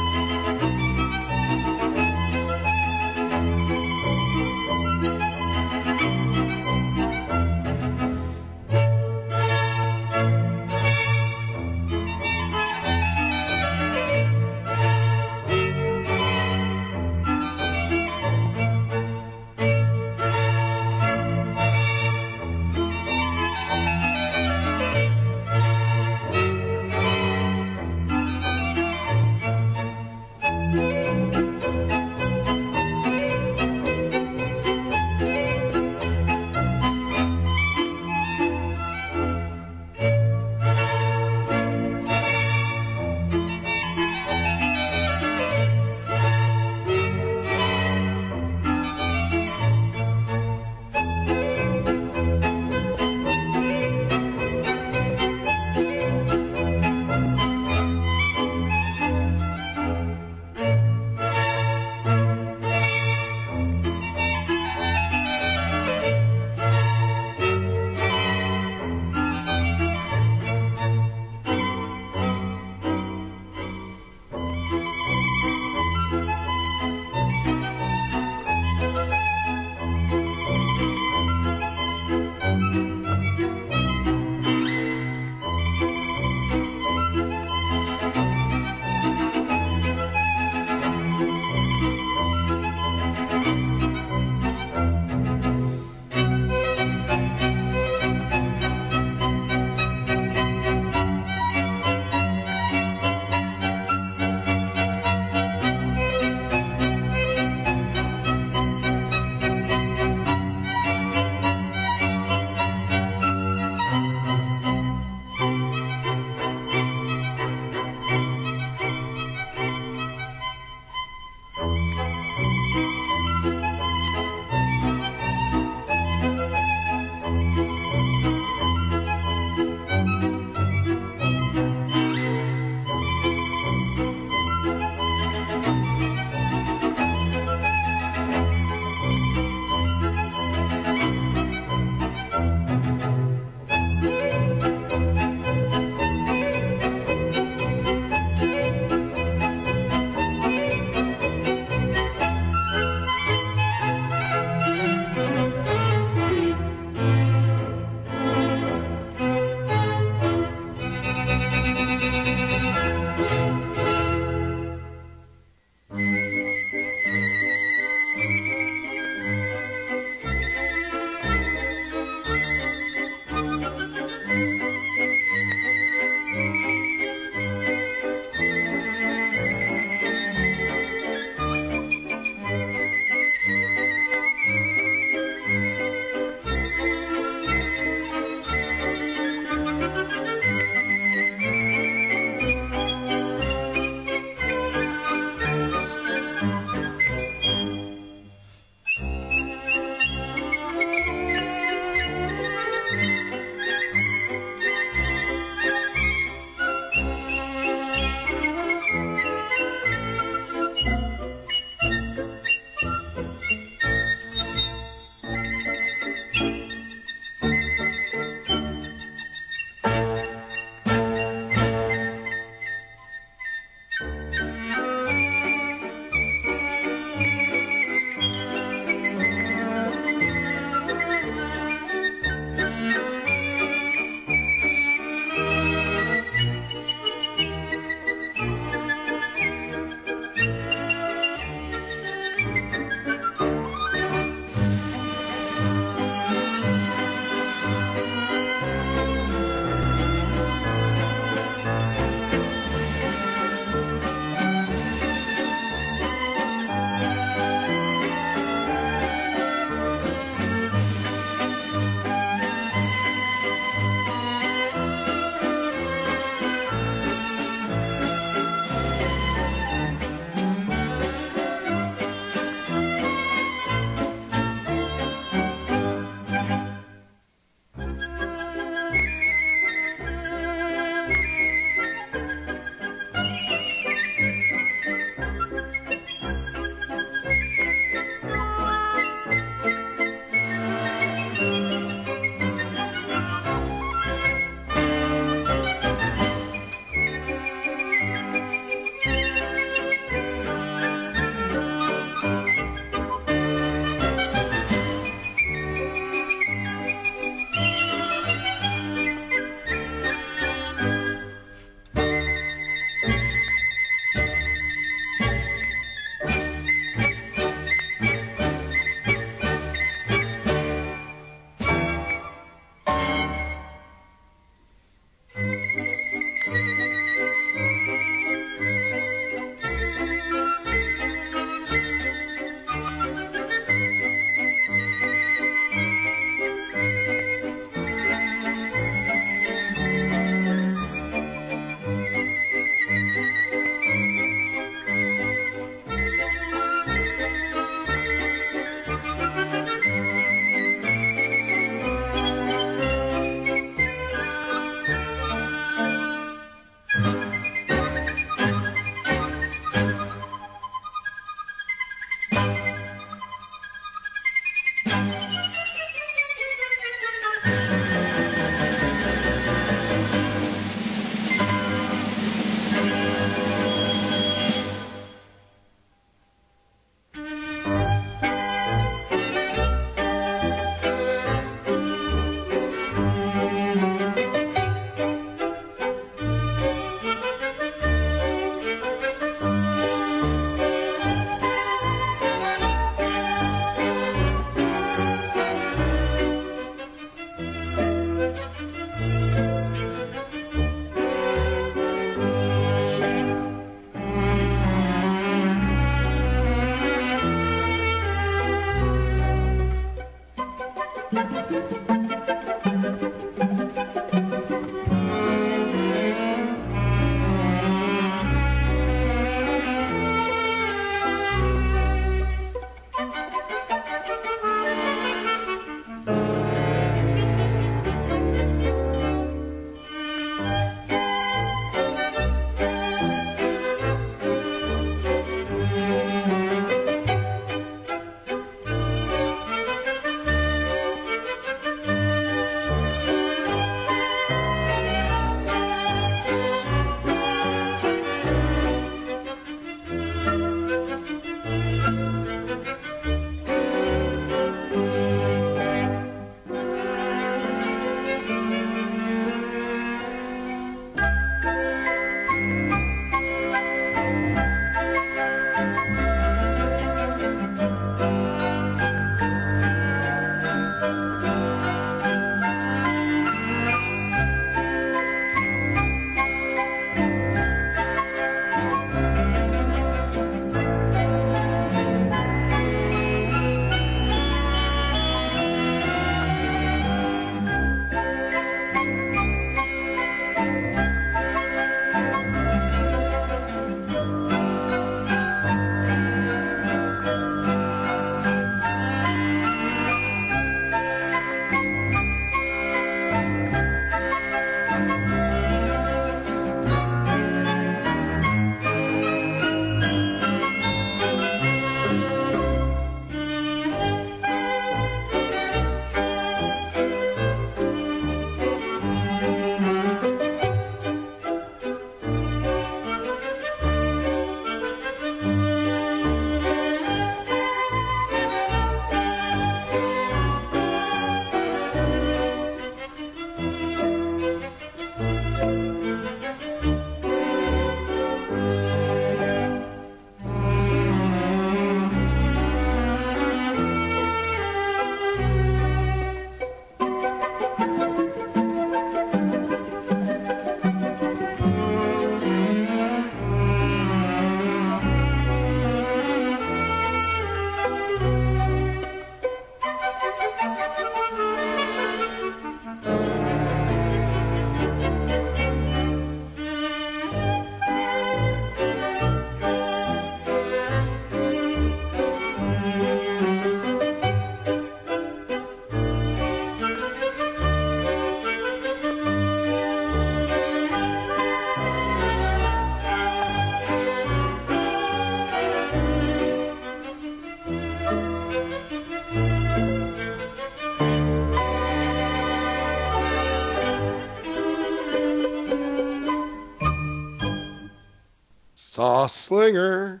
Speaker 1: Sauce Slinger.